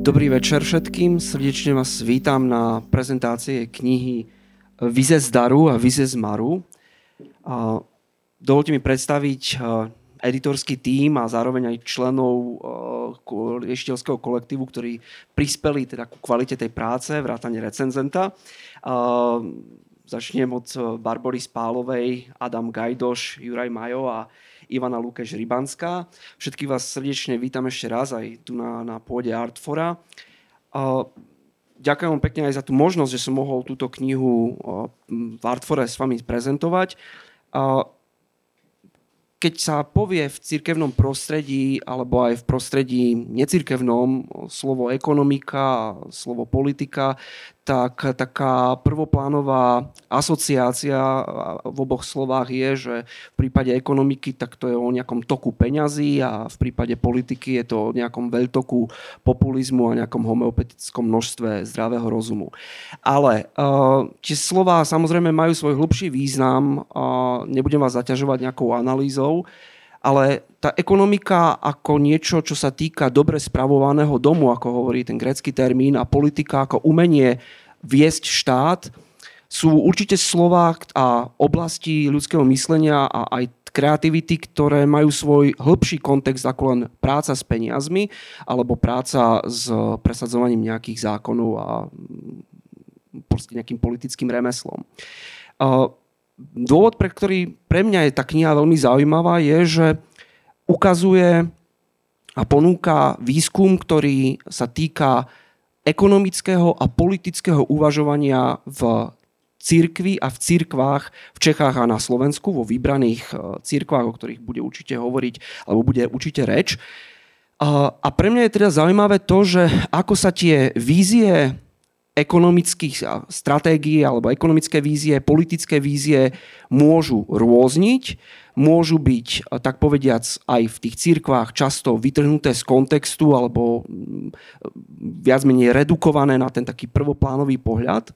Dobrý večer všetkým, srdečne vás vítam na prezentácie knihy Vize z daru a Vize z maru. Dovolte mi predstaviť editorský tím a zároveň aj členov riešiteľského kolektívu, ktorí prispeli teda ku kvalite tej práce, vrátane recenzenta. Začnem od Barbory Spálovej, Adam Gajdoš, Juraj Majo a Ivana Lukeš Rybanská. Všetkých vás srdečne vítam ešte raz aj tu na, na pôde Artfora. ďakujem vám pekne aj za tú možnosť, že som mohol túto knihu v Artfore s vami prezentovať. keď sa povie v cirkevnom prostredí alebo aj v prostredí necirkevnom slovo ekonomika, slovo politika, tak taká prvoplánová asociácia v oboch slovách je, že v prípade ekonomiky tak to je o nejakom toku peňazí a v prípade politiky je to o nejakom veľtoku populizmu a nejakom homeopatickom množstve zdravého rozumu. Ale uh, tie slova samozrejme majú svoj hlubší význam, uh, nebudem vás zaťažovať nejakou analýzou, ale tá ekonomika ako niečo, čo sa týka dobre spravovaného domu, ako hovorí ten grecký termín, a politika ako umenie viesť štát, sú určite slova a oblasti ľudského myslenia a aj kreativity, ktoré majú svoj hĺbší kontext ako len práca s peniazmi alebo práca s presadzovaním nejakých zákonov a proste nejakým politickým remeslom. Dôvod, pre ktorý pre mňa je tá kniha veľmi zaujímavá, je, že ukazuje a ponúka výskum, ktorý sa týka ekonomického a politického uvažovania v církvi a v církvách v Čechách a na Slovensku, vo vybraných e, církvách, o ktorých bude určite hovoriť, alebo bude určite reč. A pre mňa je teda zaujímavé to, že ako sa tie vízie ekonomických stratégií alebo ekonomické vízie, politické vízie môžu rôzniť, môžu byť, tak povediac, aj v tých církvách často vytrhnuté z kontextu alebo mm, viac menej redukované na ten taký prvoplánový pohľad.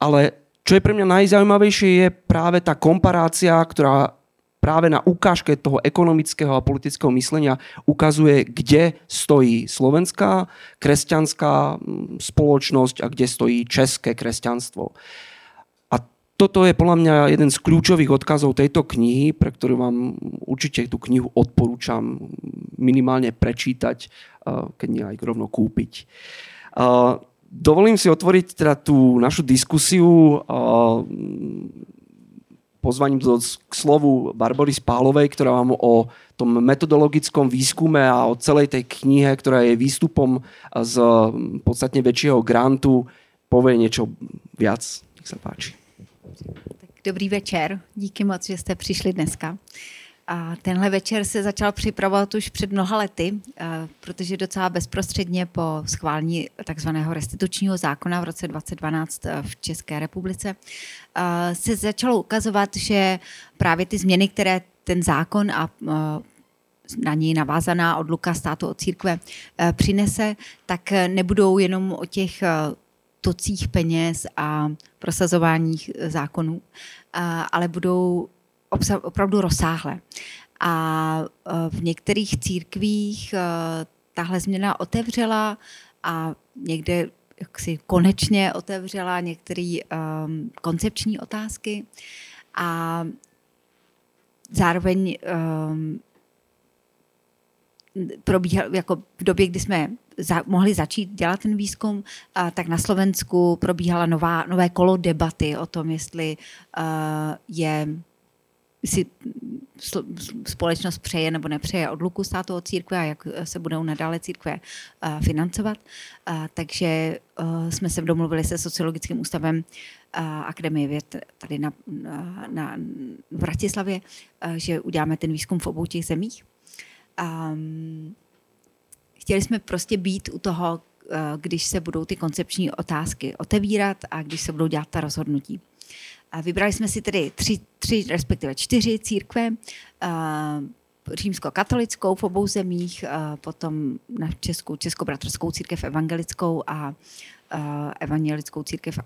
Ale čo je pre mňa najzaujímavejšie je práve tá komparácia, ktorá práve na ukážke toho ekonomického a politického myslenia ukazuje, kde stojí slovenská kresťanská mm, spoločnosť a kde stojí české kresťanstvo. A toto je podľa mňa jeden z kľúčových odkazov tejto knihy, pre ktorú vám určite tú knihu odporúčam minimálne prečítať, keď nie aj rovno kúpiť. Dovolím si otvoriť teda tú našu diskusiu pozvaním do, k slovu Barbory Spálovej, ktorá vám o tom metodologickom výskume a o celej tej knihe, ktorá je výstupom z podstatne väčšieho grantu, povie niečo viac. Nech sa páči. Dobrý večer, díky moc, že jste přišli dneska. A tenhle večer se začal připravovat už před mnoha lety, protože docela bezprostředně po schválení takzvaného restitučního zákona v roce 2012 v České republice se začalo ukazovat, že právě ty změny, které ten zákon a na něj navázaná odluka státu od církve přinese, tak nebudou jenom o těch tocích peněz a prosazováních zákonů, ale budou opravdu rozsáhlé. A e, v některých církvích e, tahle změna otevřela a někde si konečně otevřela některé um, koncepční otázky a zároveň um, probíhal, jako v době, kdy jsme za, mohli začít dělat ten výzkum, a, tak na Slovensku probíhala nová, nové kolo debaty o tom, jestli uh, je si společnost přeje nebo nepřeje odluku státu od církve a jak se budou nadále církve eh, financovat. Eh, takže eh, jsme se domluvili se Sociologickým ústavem Akademie věd tady na, na, na v Bratislavě, že uděláme ten výzkum v obou těch zemích. Um, chtěli jsme prostě být u toho, když se budou ty koncepční otázky otevírat a když se budou dělat ta rozhodnutí. Vybrali jsme si tedy tři, tři respektive čtyři církve, římskokatolickou v obou zemích, potom na Českou, Českobratrskou církev evangelickou a evangelickou církev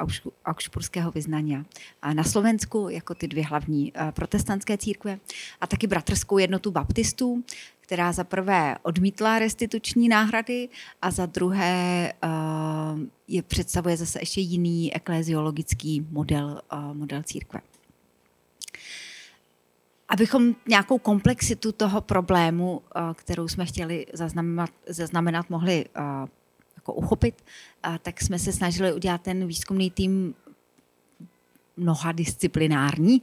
augsburského vyznania. A na Slovensku jako ty dvě hlavní protestantské církve a taky bratrskou jednotu baptistů, která za prvé odmítla restituční náhrady a za druhé je představuje zase ještě jiný ekleziologický model, model církve. Abychom nějakou komplexitu toho problému, kterou jsme chtěli zaznamenat, zaznamenat mohli jako uchopit, tak jsme se snažili udělat ten výzkumný tým mnoha disciplinární,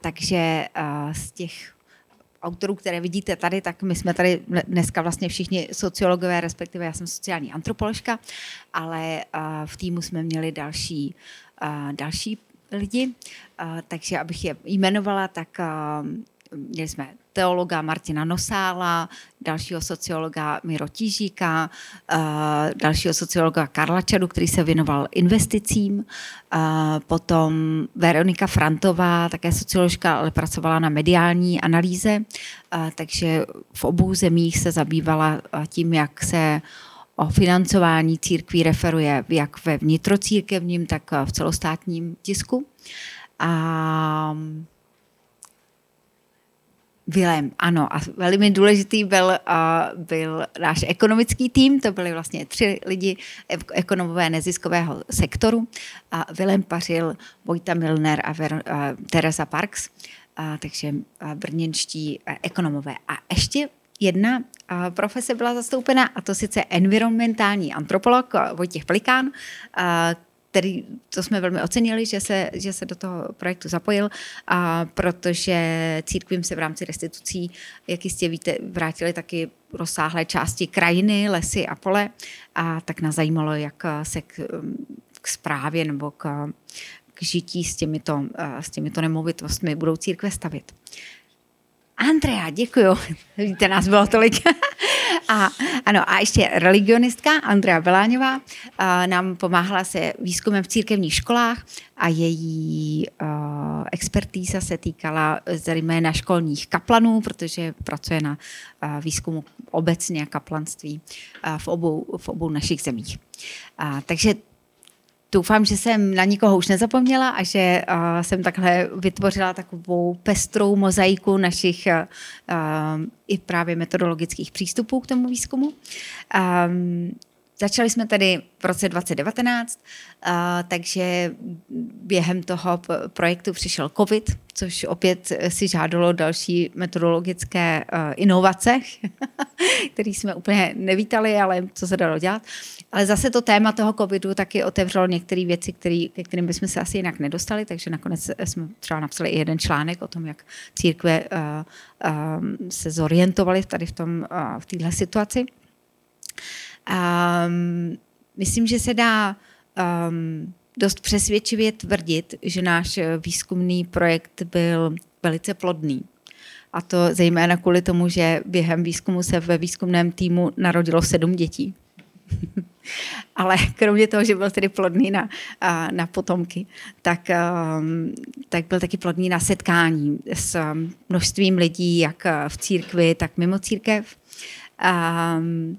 takže z těch autorů, které vidíte tady, tak my jsme tady dneska vlastně všichni sociologové, respektive já jsem sociální antropoložka, ale v týmu jsme měli další, další lidi, takže abych je jmenovala, tak měli jsme teologa Martina Nosála, dalšího sociologa Miro Tížíka, eh, dalšího sociologa Karla Čadu, který se věnoval investicím, eh, potom Veronika Frantová, také socioložka, ale pracovala na mediální analýze, eh, takže v obou zemích se zabývala tím, jak se o financování církví referuje jak ve vnitrocírkevním, tak v celostátním tisku. A Vilém, ano. A velmi důležitý byl, uh, byl náš ekonomický tým, to byli vlastně tři lidi ekonomové neziskového sektoru. A Vilém pařil Vojta Milner a Ver, uh, Teresa Parks, uh, takže uh, brněnští uh, ekonomové. A ještě jedna uh, profese byla zastoupena, a to sice environmentální antropolog Vojtěch Plikán, uh, který, to jsme velmi ocenili, že se, že se do toho projektu zapojil, a protože církvím se v rámci restitucí, jak jistě víte, vrátili taky rozsáhlé části krajiny, lesy a pole. A tak nás zajímalo, jak se k, k správě nebo k, k žití s těmito, s těmito nemovitostmi budou církve stavit. Andrea, děkuju. Víte, nás bylo tolik. A, ano, a ještě religionistka Andrea Beláňová nám pomáhala se výzkumem v církevních školách a její uh, expertíza se týkala zejména školních kaplanů, protože pracuje na uh, výzkumu obecně kaplanství uh, v, obou, v obou našich zemích. Uh, takže Doufám, že jsem na nikoho už nezapomněla a že uh, jsem takhle vytvořila takovou pestrou mozaiku našich uh, i právě metodologických přístupů k tomu výzkumu. Um, Začali jsme tady v roce 2019, uh, takže během toho projektu přišel COVID, což opět si žádalo další metodologické uh, inovace, které jsme úplně nevítali, ale co se dalo dělat. Ale zase to téma toho covidu taky otevřelo některé věci, který, ke kterým bychom se asi jinak nedostali, takže nakonec jsme třeba napsali i jeden článek o tom, jak církve uh, uh, se zorientovaly tady v, tom, uh, v téhle situaci. Um, myslím, že se dá um, dost přesvědčivě tvrdit, že náš výzkumný projekt byl velice plodný. A to zejména kvůli tomu, že během výzkumu se ve výzkumném týmu narodilo sedm dětí. Ale kromě toho, že byl tedy plodný na, na potomky, tak, um, tak byl taky plodný na setkání s množstvím lidí, jak v církvi, tak mimo církev. Um,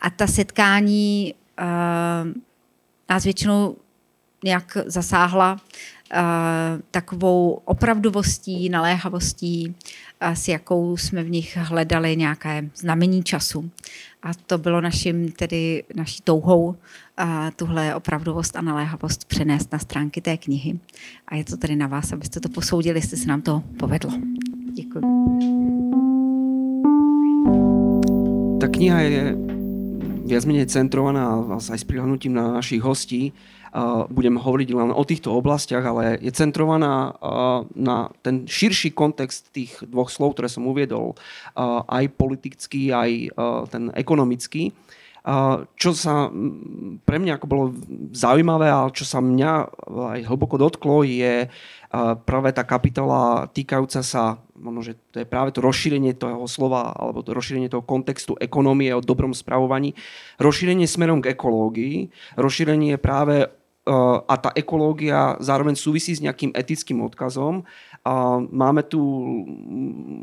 a ta setkání uh, nás většinou nějak zasáhla uh, takovou opravdovostí, naléhavostí, s jakou jsme v nich hledali nějaké znamení času. A to bylo naším, tedy naší touhou uh, tuhle opravdovost a naléhavost přenést na stránky té knihy. A je to tedy na vás, abyste to posoudili, jestli se nám to povedlo. Děkuji. Ta kniha je viac menej centrovaná aj s prihľadnutím na našich hostí. Budem hovoriť len o týchto oblastiach, ale je centrovaná na ten širší kontext tých dvoch slov, ktoré som uviedol, aj politický, aj ten ekonomický. Čo sa pre mňa ako bolo zaujímavé a čo sa mňa aj hlboko dotklo je práve tá kapitola týkajúca sa, možno, že to je práve to rozšírenie toho slova alebo to rozšírenie toho kontextu ekonomie o dobrom spravovaní, rozšírenie smerom k ekológii, rozšírenie práve a tá ekológia zároveň súvisí s nejakým etickým odkazom. A máme, tu,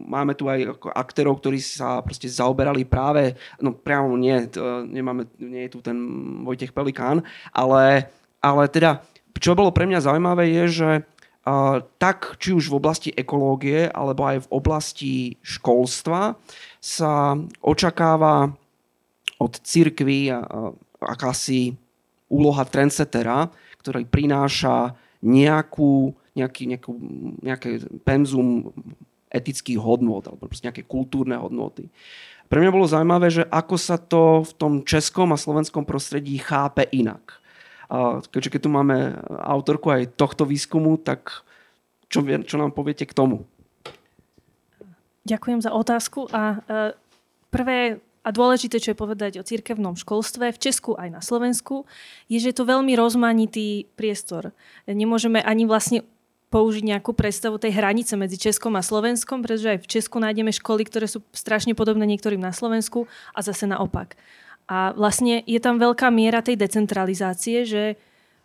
máme tu aj aktérov, ktorí sa proste zaoberali práve, no priamo nie, to nemáme, nie je tu ten Vojtech Pelikán, ale, ale teda, čo bolo pre mňa zaujímavé je, že tak či už v oblasti ekológie alebo aj v oblasti školstva sa očakáva od cirkvy akási úloha trendsetera, ktorý prináša nejakú, nejaký, nejakú, nejaké penzum etických hodnot alebo nejaké kultúrne hodnoty. Pre mňa bolo zaujímavé, že ako sa to v tom českom a slovenskom prostredí chápe inak. A keďže keď tu máme autorku aj tohto výskumu, tak čo, čo nám poviete k tomu? Ďakujem za otázku. A e, prvé a dôležité, čo je povedať o cirkevnom školstve v Česku aj na Slovensku, je, že je to veľmi rozmanitý priestor. Nemôžeme ani vlastne použiť nejakú predstavu tej hranice medzi Českom a Slovenskom, pretože aj v Česku nájdeme školy, ktoré sú strašne podobné niektorým na Slovensku a zase naopak. A vlastne je tam veľká miera tej decentralizácie, že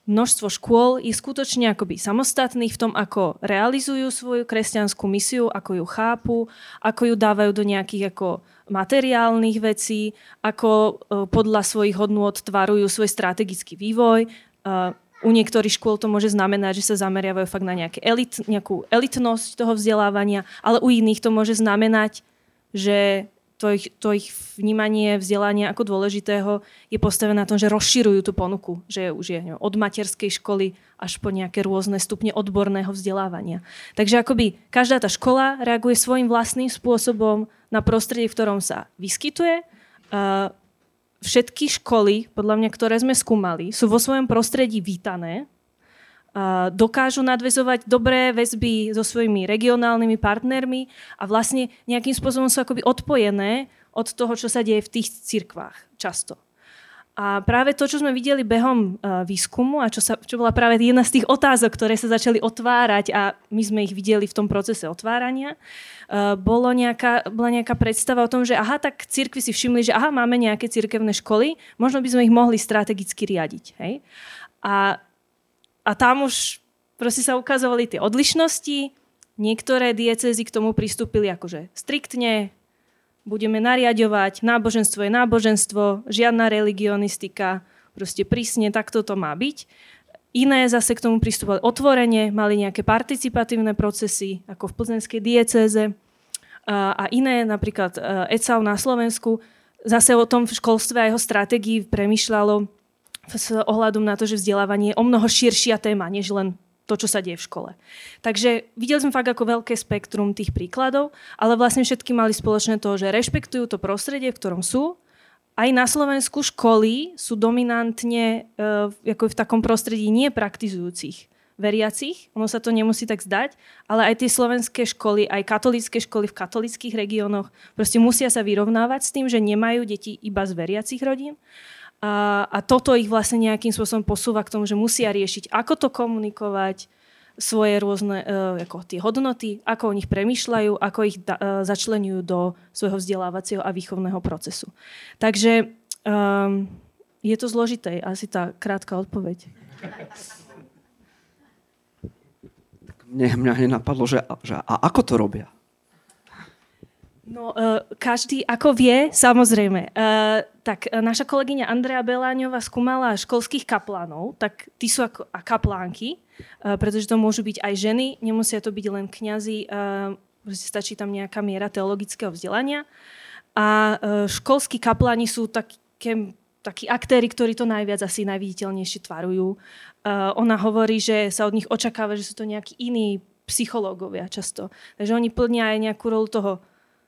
množstvo škôl je skutočne akoby samostatných v tom, ako realizujú svoju kresťanskú misiu, ako ju chápu, ako ju dávajú do nejakých ako materiálnych vecí, ako e, podľa svojich hodnôt tvarujú svoj strategický vývoj. E, u niektorých škôl to môže znamenať, že sa zameriavajú fakt na nejaké elit, nejakú elitnosť toho vzdelávania, ale u iných to môže znamenať, že to ich, to ich vnímanie vzdelania ako dôležitého je postavené na tom, že rozširujú tú ponuku, že už je neviem, od materskej školy až po nejaké rôzne stupne odborného vzdelávania. Takže akoby každá tá škola reaguje svojim vlastným spôsobom na prostredie, v ktorom sa vyskytuje. Všetky školy, podľa mňa, ktoré sme skúmali, sú vo svojom prostredí vítané, dokážu nadvezovať dobré väzby so svojimi regionálnymi partnermi a vlastne nejakým spôsobom sú akoby odpojené od toho, čo sa deje v tých cirkvách často. A práve to, čo sme videli behom uh, výskumu a čo, sa, čo bola práve jedna z tých otázok, ktoré sa začali otvárať a my sme ich videli v tom procese otvárania, uh, bolo nejaká, bola nejaká predstava o tom, že aha, tak cirkvi si všimli, že aha, máme nejaké cirkevné školy, možno by sme ich mohli strategicky riadiť. Hej? A, a tam už proste sa ukazovali tie odlišnosti, niektoré diecezy k tomu pristúpili akože striktne, budeme nariadovať, náboženstvo je náboženstvo, žiadna religionistika, proste prísne takto to má byť. Iné zase k tomu pristupovali otvorene, mali nejaké participatívne procesy, ako v plzenskej diecéze. A iné, napríklad ECAU na Slovensku, zase o tom v školstve a jeho stratégii premyšľalo s ohľadom na to, že vzdelávanie je o mnoho širšia téma, než len to, čo sa deje v škole. Takže videli sme fakt ako veľké spektrum tých príkladov, ale vlastne všetky mali spoločné to, že rešpektujú to prostredie, v ktorom sú. Aj na Slovensku školy sú dominantne uh, ako v takom prostredí nie praktizujúcich veriacich, ono sa to nemusí tak zdať, ale aj tie slovenské školy, aj katolícke školy v katolických regiónoch proste musia sa vyrovnávať s tým, že nemajú deti iba z veriacich rodín a, a toto ich vlastne nejakým spôsobom posúva k tomu, že musia riešiť, ako to komunikovať, svoje rôzne uh, ako tie hodnoty, ako o nich premyšľajú, ako ich da, uh, začlenujú do svojho vzdelávacieho a výchovného procesu. Takže um, je to zložité, asi tá krátka odpoveď. Mne, mňa nenapadlo, že, že a ako to robia? No, uh, každý ako vie, samozrejme. Uh, tak uh, naša kolegyňa Andrea Beláňová skúmala školských kaplánov, tak tí sú ako a kaplánky, uh, pretože to môžu byť aj ženy, nemusia to byť len kňazi, uh, stačí tam nejaká miera teologického vzdelania. A školskí kapláni sú také, takí aktéry, ktorí to najviac asi najviditeľnejšie tvarujú. Ona hovorí, že sa od nich očakáva, že sú to nejakí iní psychológovia často. Takže oni plnia aj nejakú rolu toho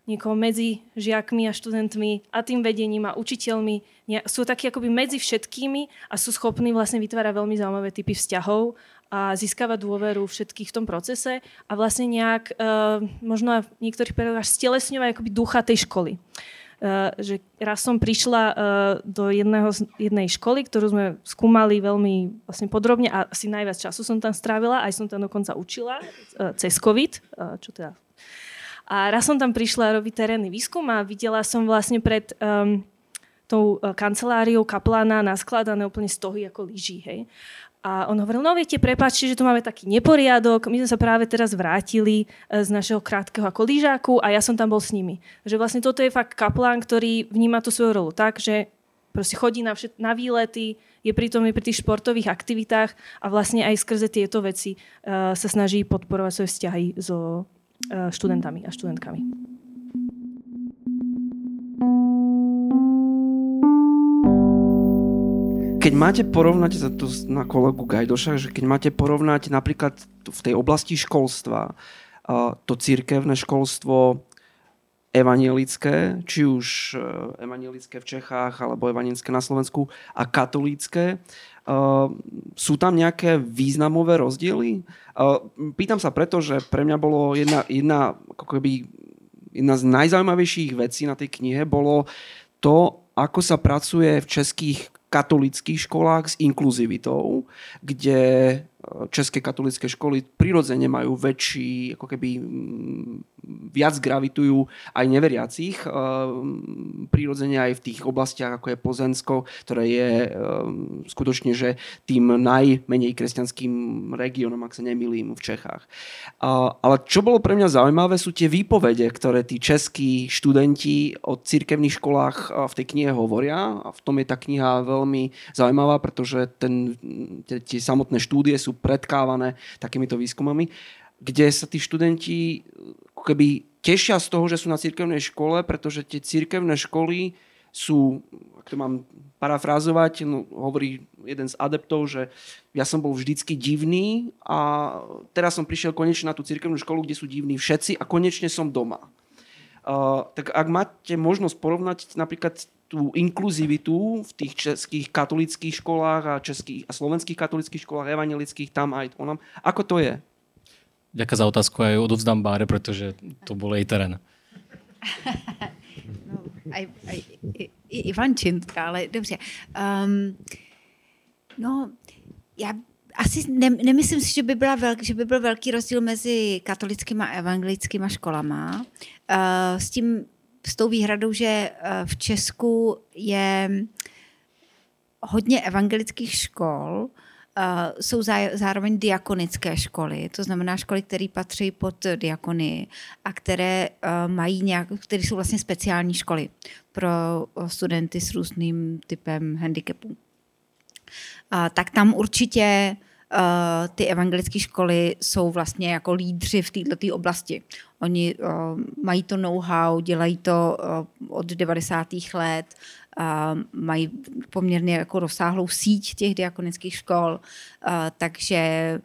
niekoho medzi žiakmi a študentmi a tým vedením a učiteľmi. Sú takí akoby medzi všetkými a sú schopní vlastne vytvárať veľmi zaujímavé typy vzťahov a získavať dôveru všetkých v tom procese a vlastne nejak, uh, možno v niektorých prípadoch až akoby ducha tej školy. Uh, že raz som prišla uh, do jedného, jednej školy, ktorú sme skúmali veľmi vlastne podrobne a asi najviac času som tam strávila, aj som tam dokonca učila uh, cez COVID, uh, čo teda a raz som tam prišla robiť terénny výskum a videla som vlastne pred um, tou uh, kanceláriou kaplána naskladané úplne stohy ako lyží, hej. A on hovoril, no viete, prepáčte, že tu máme taký neporiadok, my sme sa práve teraz vrátili uh, z našeho krátkeho ako lyžáku a ja som tam bol s nimi. Že vlastne toto je fakt kaplán, ktorý vníma tú svoju rolu tak, že proste chodí na, všet, na výlety, je prítomný pri tých športových aktivitách a vlastne aj skrze tieto veci uh, sa snaží podporovať svoje vzťahy so študentami a študentkami. Keď máte porovnať, to na kolegu Gajdoša, že keď máte porovnať napríklad v tej oblasti školstva, uh, to církevné školstvo evanielické, či už e, evanielické v Čechách alebo evanielické na Slovensku a katolícké. E, sú tam nejaké významové rozdiely? E, pýtam sa preto, že pre mňa bolo jedna, jedna, ako keby, jedna z najzaujímavejších vecí na tej knihe bolo to, ako sa pracuje v českých katolických školách s inkluzivitou, kde české katolické školy prirodzene majú väčší, ako keby viac gravitujú aj neveriacich, eh, prirodzene aj v tých oblastiach, ako je Pozensko, ktoré je eh, skutočne, že tým najmenej kresťanským regiónom, ak sa nemýlim, v Čechách. Ale čo bolo pre mňa zaujímavé, sú tie výpovede, ktoré tí českí študenti o cirkevných školách eh, v tej knihe hovoria. A v tom je tá kniha veľmi zaujímavá, pretože ten, tie samotné štúdie sú predkávané takýmito výskumami kde sa tí študenti keby tešia z toho, že sú na cirkevnej škole, pretože tie cirkevné školy sú, ak to mám parafrázovať, no, hovorí jeden z adeptov, že ja som bol vždycky divný a teraz som prišiel konečne na tú cirkevnú školu, kde sú divní všetci a konečne som doma. Uh, tak ak máte možnosť porovnať napríklad tú inkluzivitu v tých českých katolických školách a českých a slovenských katolických školách, evangelických, tam aj onam, ako to je? Ďakujem za otázku aj odovzdám Báre, pretože to bol jej terén. no, aj, aj, i Ivančinská, ale dobře. Um, no, já asi ne, nemyslím si, že by, byla velk, že by byl velký rozdíl mezi katolickými a evangelickými školama. Uh, s tím, s tou výhradou, že uh, v Česku je hodně evangelických škol, Uh, jsou zároveň diakonické školy, to znamená školy, které patří pod diakony a které uh, mají nějak, které jsou vlastně speciální školy pro studenty s různým typem handicapu. Tak tam určitě uh, ty evangelické školy jsou vlastně jako lídři v této oblasti. Oni uh, mají to know-how, dělají to uh, od 90. let, mají poměrně jako rozsáhlou síť těch diakonických škol, takže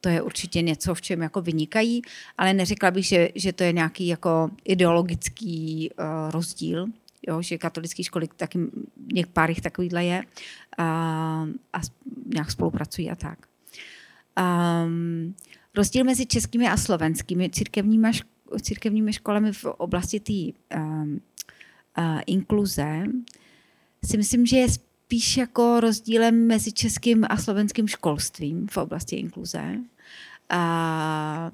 to je určitě něco, v čem jako vynikají, ale neřekla bych, že, že to je nějaký jako ideologický uh, rozdíl, jo, že katolické školy taky něk pár jich takovýhle je a, a nějak spolupracují a tak. Um, rozdíl mezi českými a slovenskými církevními, církevními školami v oblasti té um, uh, inkluze si myslím, že je spíš jako rozdílem mezi českým a slovenským školstvím v oblasti inkluze. A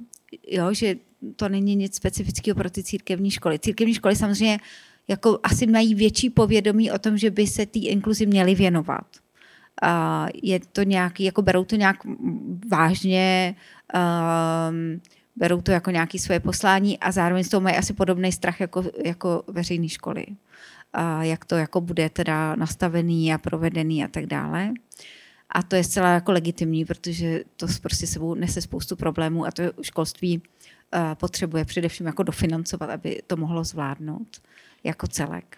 jo, že to není nic specifického pro ty církevní školy. Církevní školy samozřejmě jako asi mají větší povědomí o tom, že by se té inkluzi měly věnovat. A je to nějaký, jako berou to nějak vážně, um, berou to jako nějaké svoje poslání a zároveň s toho mají asi podobný strach jako, jako veřejné školy. A jak to jako bude teda nastavený a provedený a tak dále. A to je zcela jako legitimní, protože to prostě sebou nese spoustu problémů a to školství uh, potřebuje především jako dofinancovat, aby to mohlo zvládnout jako celek.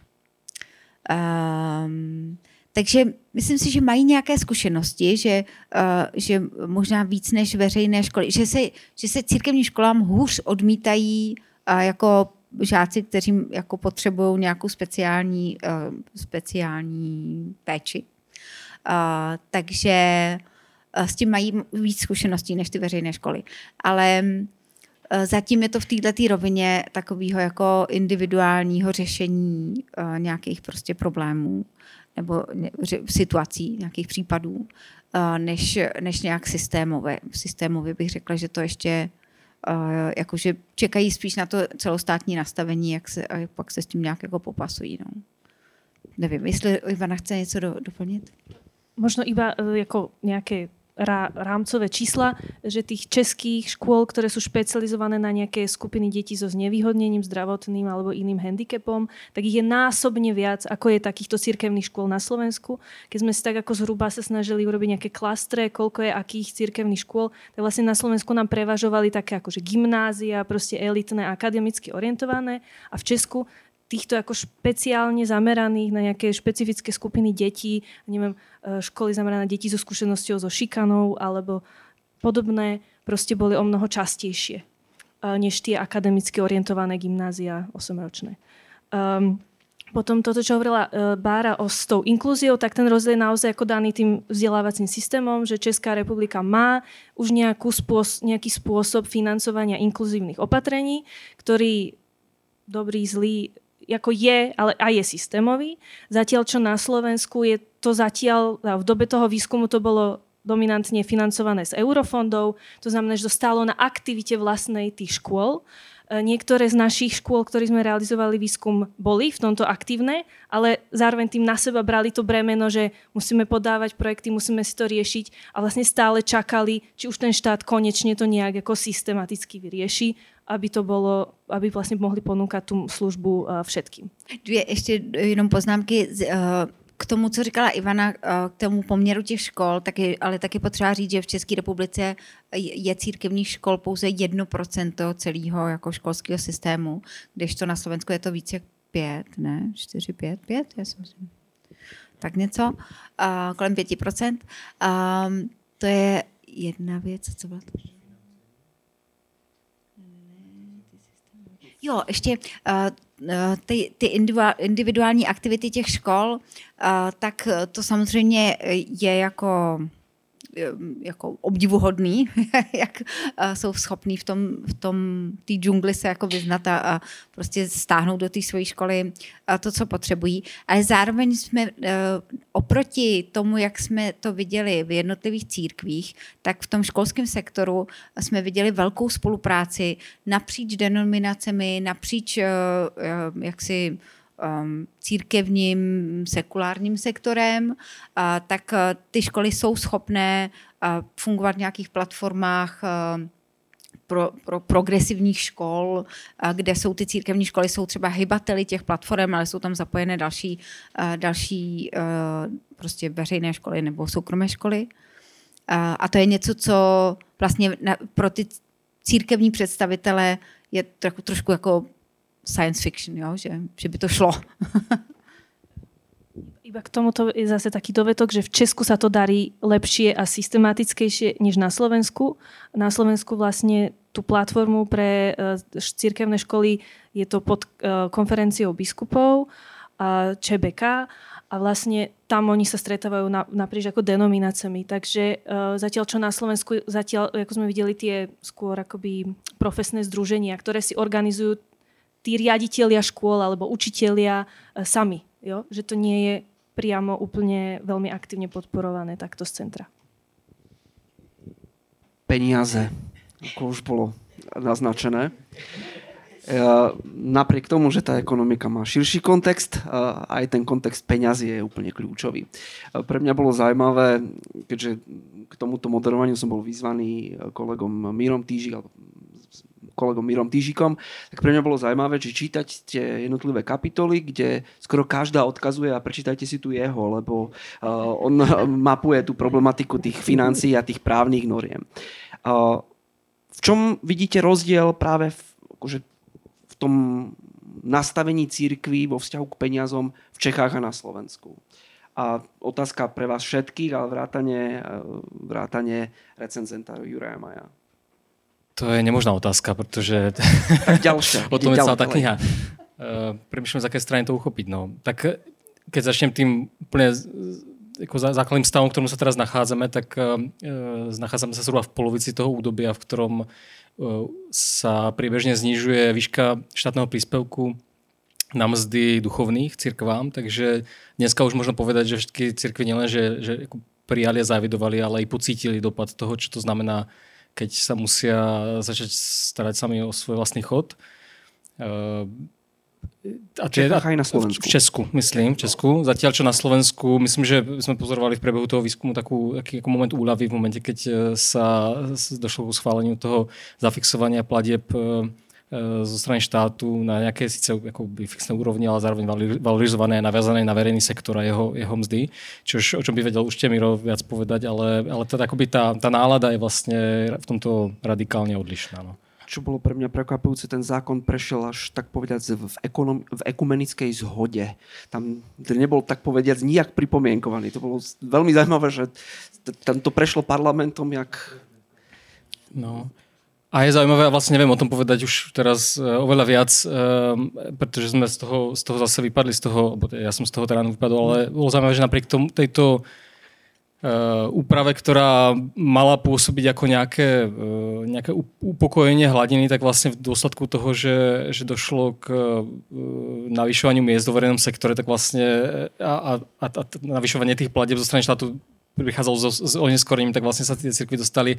Um, takže myslím si, že mají nějaké zkušenosti, že, uh, že možná víc než veřejné školy, že se, že se církevní školám hůř odmítají uh, jako žáci, kteří jako potřebují nějakou speciální, uh, speciální péči. Uh, takže uh, s tím mají víc zkušeností než ty veřejné školy. Ale zatím je to v této rovině takového jako individuálního řešení uh, nějakých prostě problémů nebo situací, nějakých případů, eh, než, než nějak systémové. Systémově bych řekla, že to ještě eh, jakože čekají spíš na to celostátní nastavení, jak se, a pak se s tím nějak jako popasují. No. Nevím, jestli Ivana chce něco do, doplnit? Možno iba jako nějaké rá, rámcové čísla, že tých českých škôl, ktoré sú špecializované na nejaké skupiny detí so znevýhodnením zdravotným alebo iným handicapom, tak ich je násobne viac, ako je takýchto cirkevných škôl na Slovensku. Keď sme si tak ako zhruba sa snažili urobiť nejaké klastre, koľko je akých cirkevných škôl, tak vlastne na Slovensku nám prevažovali také akože gymnázia, proste elitné, akademicky orientované a v Česku týchto ako špeciálne zameraných na nejaké špecifické skupiny detí, neviem, e, školy zamerané na deti so skúsenosťou so šikanou alebo podobné, proste boli o mnoho častejšie e, než tie akademicky orientované gymnázia 8-ročné. Um, potom toto, čo hovorila uh, Bára o, s tou inklúziou, tak ten rozdiel je naozaj ako daný tým vzdelávacím systémom, že Česká republika má už nejakú spôsob, nejaký spôsob financovania inkluzívnych opatrení, ktorý dobrý, zlý ako je, ale aj je systémový. Zatiaľ, čo na Slovensku je to zatiaľ, v dobe toho výskumu to bolo dominantne financované z eurofondov, to znamená, že to stálo na aktivite vlastnej tých škôl. E, niektoré z našich škôl, ktorí sme realizovali výskum, boli v tomto aktívne, ale zároveň tým na seba brali to bremeno, že musíme podávať projekty, musíme si to riešiť a vlastne stále čakali, či už ten štát konečne to nejak ako systematicky vyrieši aby to bolo, aby vlastně mohli ponúkať tu službu uh, všetkým. Dvě ještě jenom poznámky uh, k tomu, co říkala Ivana, uh, k tomu poměru těch škol, taky, ale taky potřeba říct, že v České republice je církevních škol pouze 1% celého jako školského systému, kdežto na Slovensku je to více jak 5, ne? 4, 5, 5, já si myslím. Tak něco, uh, kolem 5%. Um, to je jedna věc, co byla to? Jo, ještě uh, ty, ty individuální aktivity těch škol, uh, tak to samozřejmě je jako jako obdivuhodný, jak jsou schopní v tom, v tom té džungli se jako vyznat a, a prostě stáhnout do té své školy to, co potřebují. Ale zároveň jsme e, oproti tomu, jak jsme to viděli v jednotlivých církvích, tak v tom školském sektoru jsme viděli velkou spolupráci napříč denominacemi, napříč e, e, jaksi um, církevním, sekulárním sektorem, tak uh, ty školy jsou schopné uh, fungovat v nějakých platformách uh, pro, pro progresivních škol, kde jsou ty církevní školy, jsou třeba hybateli těch platform, ale jsou tam zapojené další, další prostě veřejné školy nebo soukromé školy. A to je něco, co vlastně pro ty církevní představitele je trochu, trošku jako science fiction, jo? Že, že by to šlo. Iba k tomuto je zase taký dovetok, že v Česku sa to darí lepšie a systematickejšie než na Slovensku. Na Slovensku vlastne tú platformu pre uh, církevné školy je to pod uh, konferenciou biskupov ČBK a vlastne tam oni sa stretávajú na, naprieč ako denomináciami. Takže uh, zatiaľ, čo na Slovensku, zatiaľ, ako sme videli tie skôr akoby profesné združenia, ktoré si organizujú tí riaditeľia škôl alebo učitelia e, sami. Jo? Že to nie je priamo úplne veľmi aktívne podporované takto z centra. Peniaze, ako už bolo naznačené. E, napriek tomu, že tá ekonomika má širší kontext, e, aj ten kontext peňazí je úplne kľúčový. Pre mňa bolo zaujímavé, keďže k tomuto moderovaniu som bol vyzvaný kolegom Mírom Týžik, kolegom Mírom Týžikom, tak pre mňa bolo zaujímavé, že čítať tie jednotlivé kapitoly, kde skoro každá odkazuje a prečítajte si tu jeho, lebo uh, on mapuje tú problematiku tých financií a tých právnych noriem. Uh, v čom vidíte rozdiel práve v, akože, v tom nastavení církví vo vzťahu k peniazom v Čechách a na Slovensku? A otázka pre vás všetkých, ale vrátane, vrátane recenzenta Juraja Maja. To je nemožná otázka, pretože ďalšia, o tom je celá tá kniha. Uh, premyšľam, z aké strany to uchopiť. No. Tak keď začnem tým úplne ako základným stavom, v ktorom sa teraz nachádzame, tak uh, nachádzame sa zhruba v polovici toho údobia, v ktorom uh, sa priebežne znižuje výška štátneho príspevku na mzdy duchovných cirkvám, takže dneska už možno povedať, že všetky cirkvy nielen, že, že prijali a závidovali, ale aj pocítili dopad toho, čo to znamená keď sa musia začať starať sami o svoj vlastný chod. Eh, a tie, Čechách aj na Slovensku. V Česku, myslím, v Česku. Zatiaľ, čo na Slovensku, myslím, že sme pozorovali v priebehu toho výskumu takú, aký ako moment úľavy v momente, keď e, sa došlo k schváleniu toho zafixovania platieb e, zo strany štátu na nejaké síce akoby fixné úrovni, ale zároveň valorizované a naviazané na verejný sektor a jeho, jeho mzdy, čo, o čom by vedel už Miro viac povedať, ale, ale teda akoby tá, tá nálada je vlastne v tomto radikálne odlišná. No čo bolo pre mňa prekvapujúce, ten zákon prešiel až tak povedať v, ekonom, v ekumenickej zhode. Tam nebol tak povediať nijak pripomienkovaný. To bolo veľmi zaujímavé, že to prešlo parlamentom jak... No. A je zaujímavé, a vlastne neviem o tom povedať už teraz uh, oveľa viac, um, pretože sme z toho, z toho zase vypadli, z toho, ja som z toho teda vypadol, ale bolo zaujímavé, že napriek tomu, tejto Eh, úprave, ktorá mala pôsobiť ako nejaké, nejaké upokojenie hladiny, tak vlastne v dôsledku toho, že, že došlo k navyšovaniu miest do verejnom sektore, tak vlastne a, a, a navyšovanie tých platieb zo strany štátu prichádzalo s, s oneskorením, tak vlastne sa tie cirkvy dostali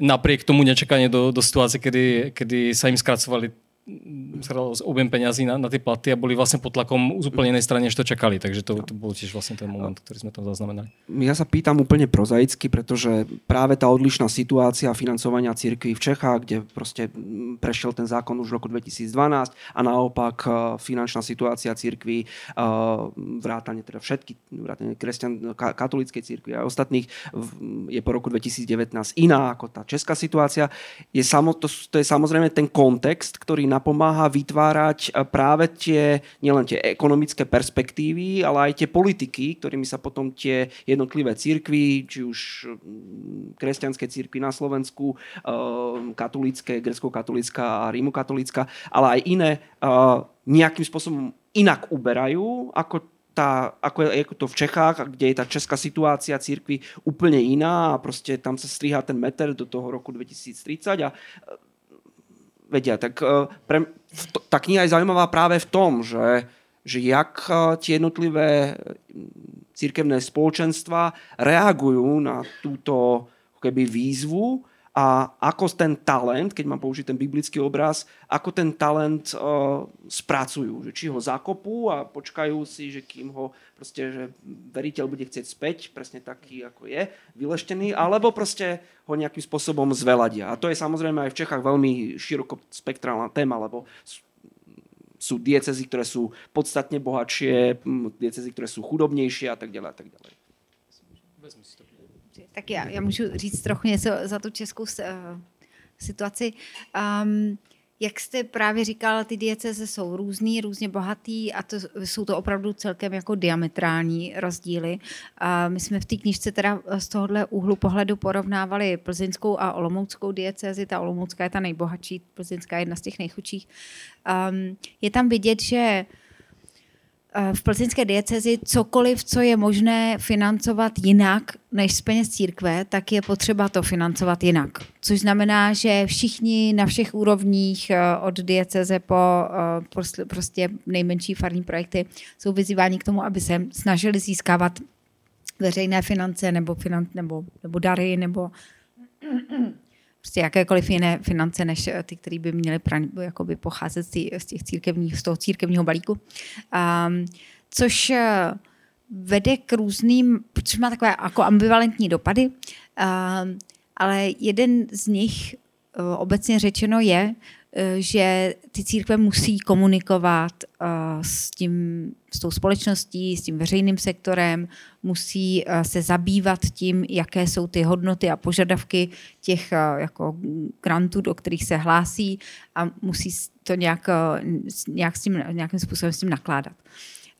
napriek tomu nečakanie do, do situácie, kedy, kedy sa im skracovali objem peňazí na, na tie platy a boli vlastne pod tlakom z úplne inej strany, než to čakali. Takže to, to bol tiež vlastne ten moment, ktorý sme tam zaznamenali. Ja sa pýtam úplne prozaicky, pretože práve tá odlišná situácia financovania cirkví v Čechách, kde proste prešiel ten zákon už v roku 2012 a naopak e, finančná situácia cirkví, e, vrátane teda všetky, vrátane kresťan, katolíckej cirkvi a ostatných je po roku 2019 iná ako tá česká situácia. Je samo, to, to je samozrejme ten kontext, ktorý napomáha vytvárať eh, práve tie, nielen tie ekonomické perspektívy, ale aj tie politiky, ktorými sa potom tie jednotlivé církvy, či už mm, kresťanské církvy na Slovensku, eh, katolícke, grecko-katolícka a rímokatolícka, ale aj iné eh, nejakým spôsobom inak uberajú, ako tá, ako, je, ako to v Čechách, kde je tá česká situácia církvy úplne iná a proste tam sa striha ten meter do toho roku 2030 a vedia. Tak, eh, pre, tá kniha je zaujímavá práve v tom, že, že jak eh, tie jednotlivé mm, církevné spoločenstva reagujú na túto keby výzvu a ako ten talent, keď mám použiť ten biblický obraz, ako ten talent uh, spracujú. Že či ho zakopú a počkajú si, že kým ho proste, že veriteľ bude chcieť späť, presne taký, ako je, vyleštený, alebo proste ho nejakým spôsobom zveladia. A to je samozrejme aj v Čechách veľmi široko spektrálna téma, lebo sú diecezy, ktoré sú podstatne bohatšie, diecezy, ktoré sú chudobnejšie a tak ďalej a tak ďalej. Tak já, já můžu říct trochu něco za tu českou uh, situaci. Um, jak jste právě říkal, ty dieceze jsou různý, různě bohatý a to, jsou to opravdu celkem jako diametrální rozdíly. A my jsme v té knižce teda z tohohle úhlu pohledu porovnávali plzeňskou a olomouckou diecezi. Ta olomoucká je ta nejbohatší, plzeňská je jedna z těch nejchudších. Um, je tam vidět, že uh, v plzeňské diecezi cokoliv, co je možné financovat jinak než z peněz církve, tak je potřeba to financovat jinak. Což znamená, že všichni na všech úrovních eh, od dieceze po eh, prostě nejmenší farní projekty jsou vyzýváni k tomu, aby se snažili získávat veřejné finance nebo, finan, nebo, nebo dary nebo prostě jakékoliv jiné finance, než eh, ty, které by měly praň, jakoby pocházet z těch církevních, z toho církevního balíku. Um, což eh, vede k různým, což má takové jako ambivalentní dopady, um, ale jeden z nich uh, obecně řečeno je, Eh, že ty církve musí komunikovat eh, s, tím, s tou společností, s tím veřejným sektorem, musí eh, se zabývat tím, jaké jsou ty hodnoty a požadavky těch jako grantů, do kterých se hlásí a musí to nějak, nějak s tím, nějakým způsobem s tím nakládat.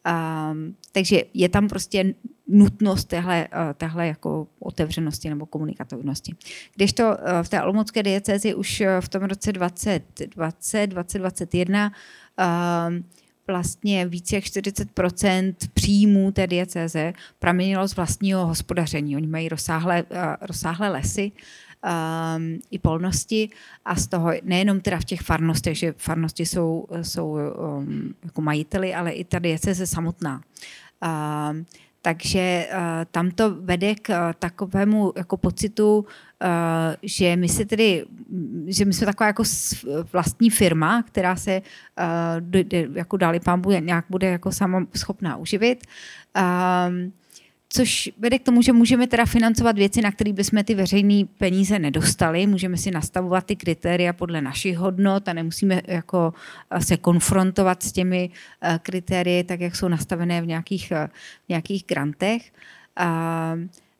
Um, takže je tam prostě nutnost téhle, eh, téhle jako otevřenosti nebo komunikativnosti. Když to eh, v té olomoucké diecezi už eh, v tom roce 2020, 2021 um, vlastně více jak 40% příjmů té dieceze pramenilo z vlastního hospodaření. Oni mají rozsáhlé, rozsáhlé lesy um, i polnosti a z toho nejenom teda v těch farnostech, že farnosti jsou, jsou um, jako majiteli, ale i ta dieceze samotná. Um, Takže uh, tam to vede k uh, takovému jako pocitu, uh, že my se tedy, že my jsme taková jako vlastní firma, která se uh, jako dali pán bude, nějak bude jako sama schopná uživit. Um, což vede k tomu, že můžeme teda financovat věci, na které bychom ty veřejné peníze nedostali. Můžeme si nastavovat ty kritéria podle našich hodnot a nemusíme jako eh, se konfrontovat s těmi eh, kritérii, tak jak jsou nastavené v nějakých, eh, v nějakých grantech.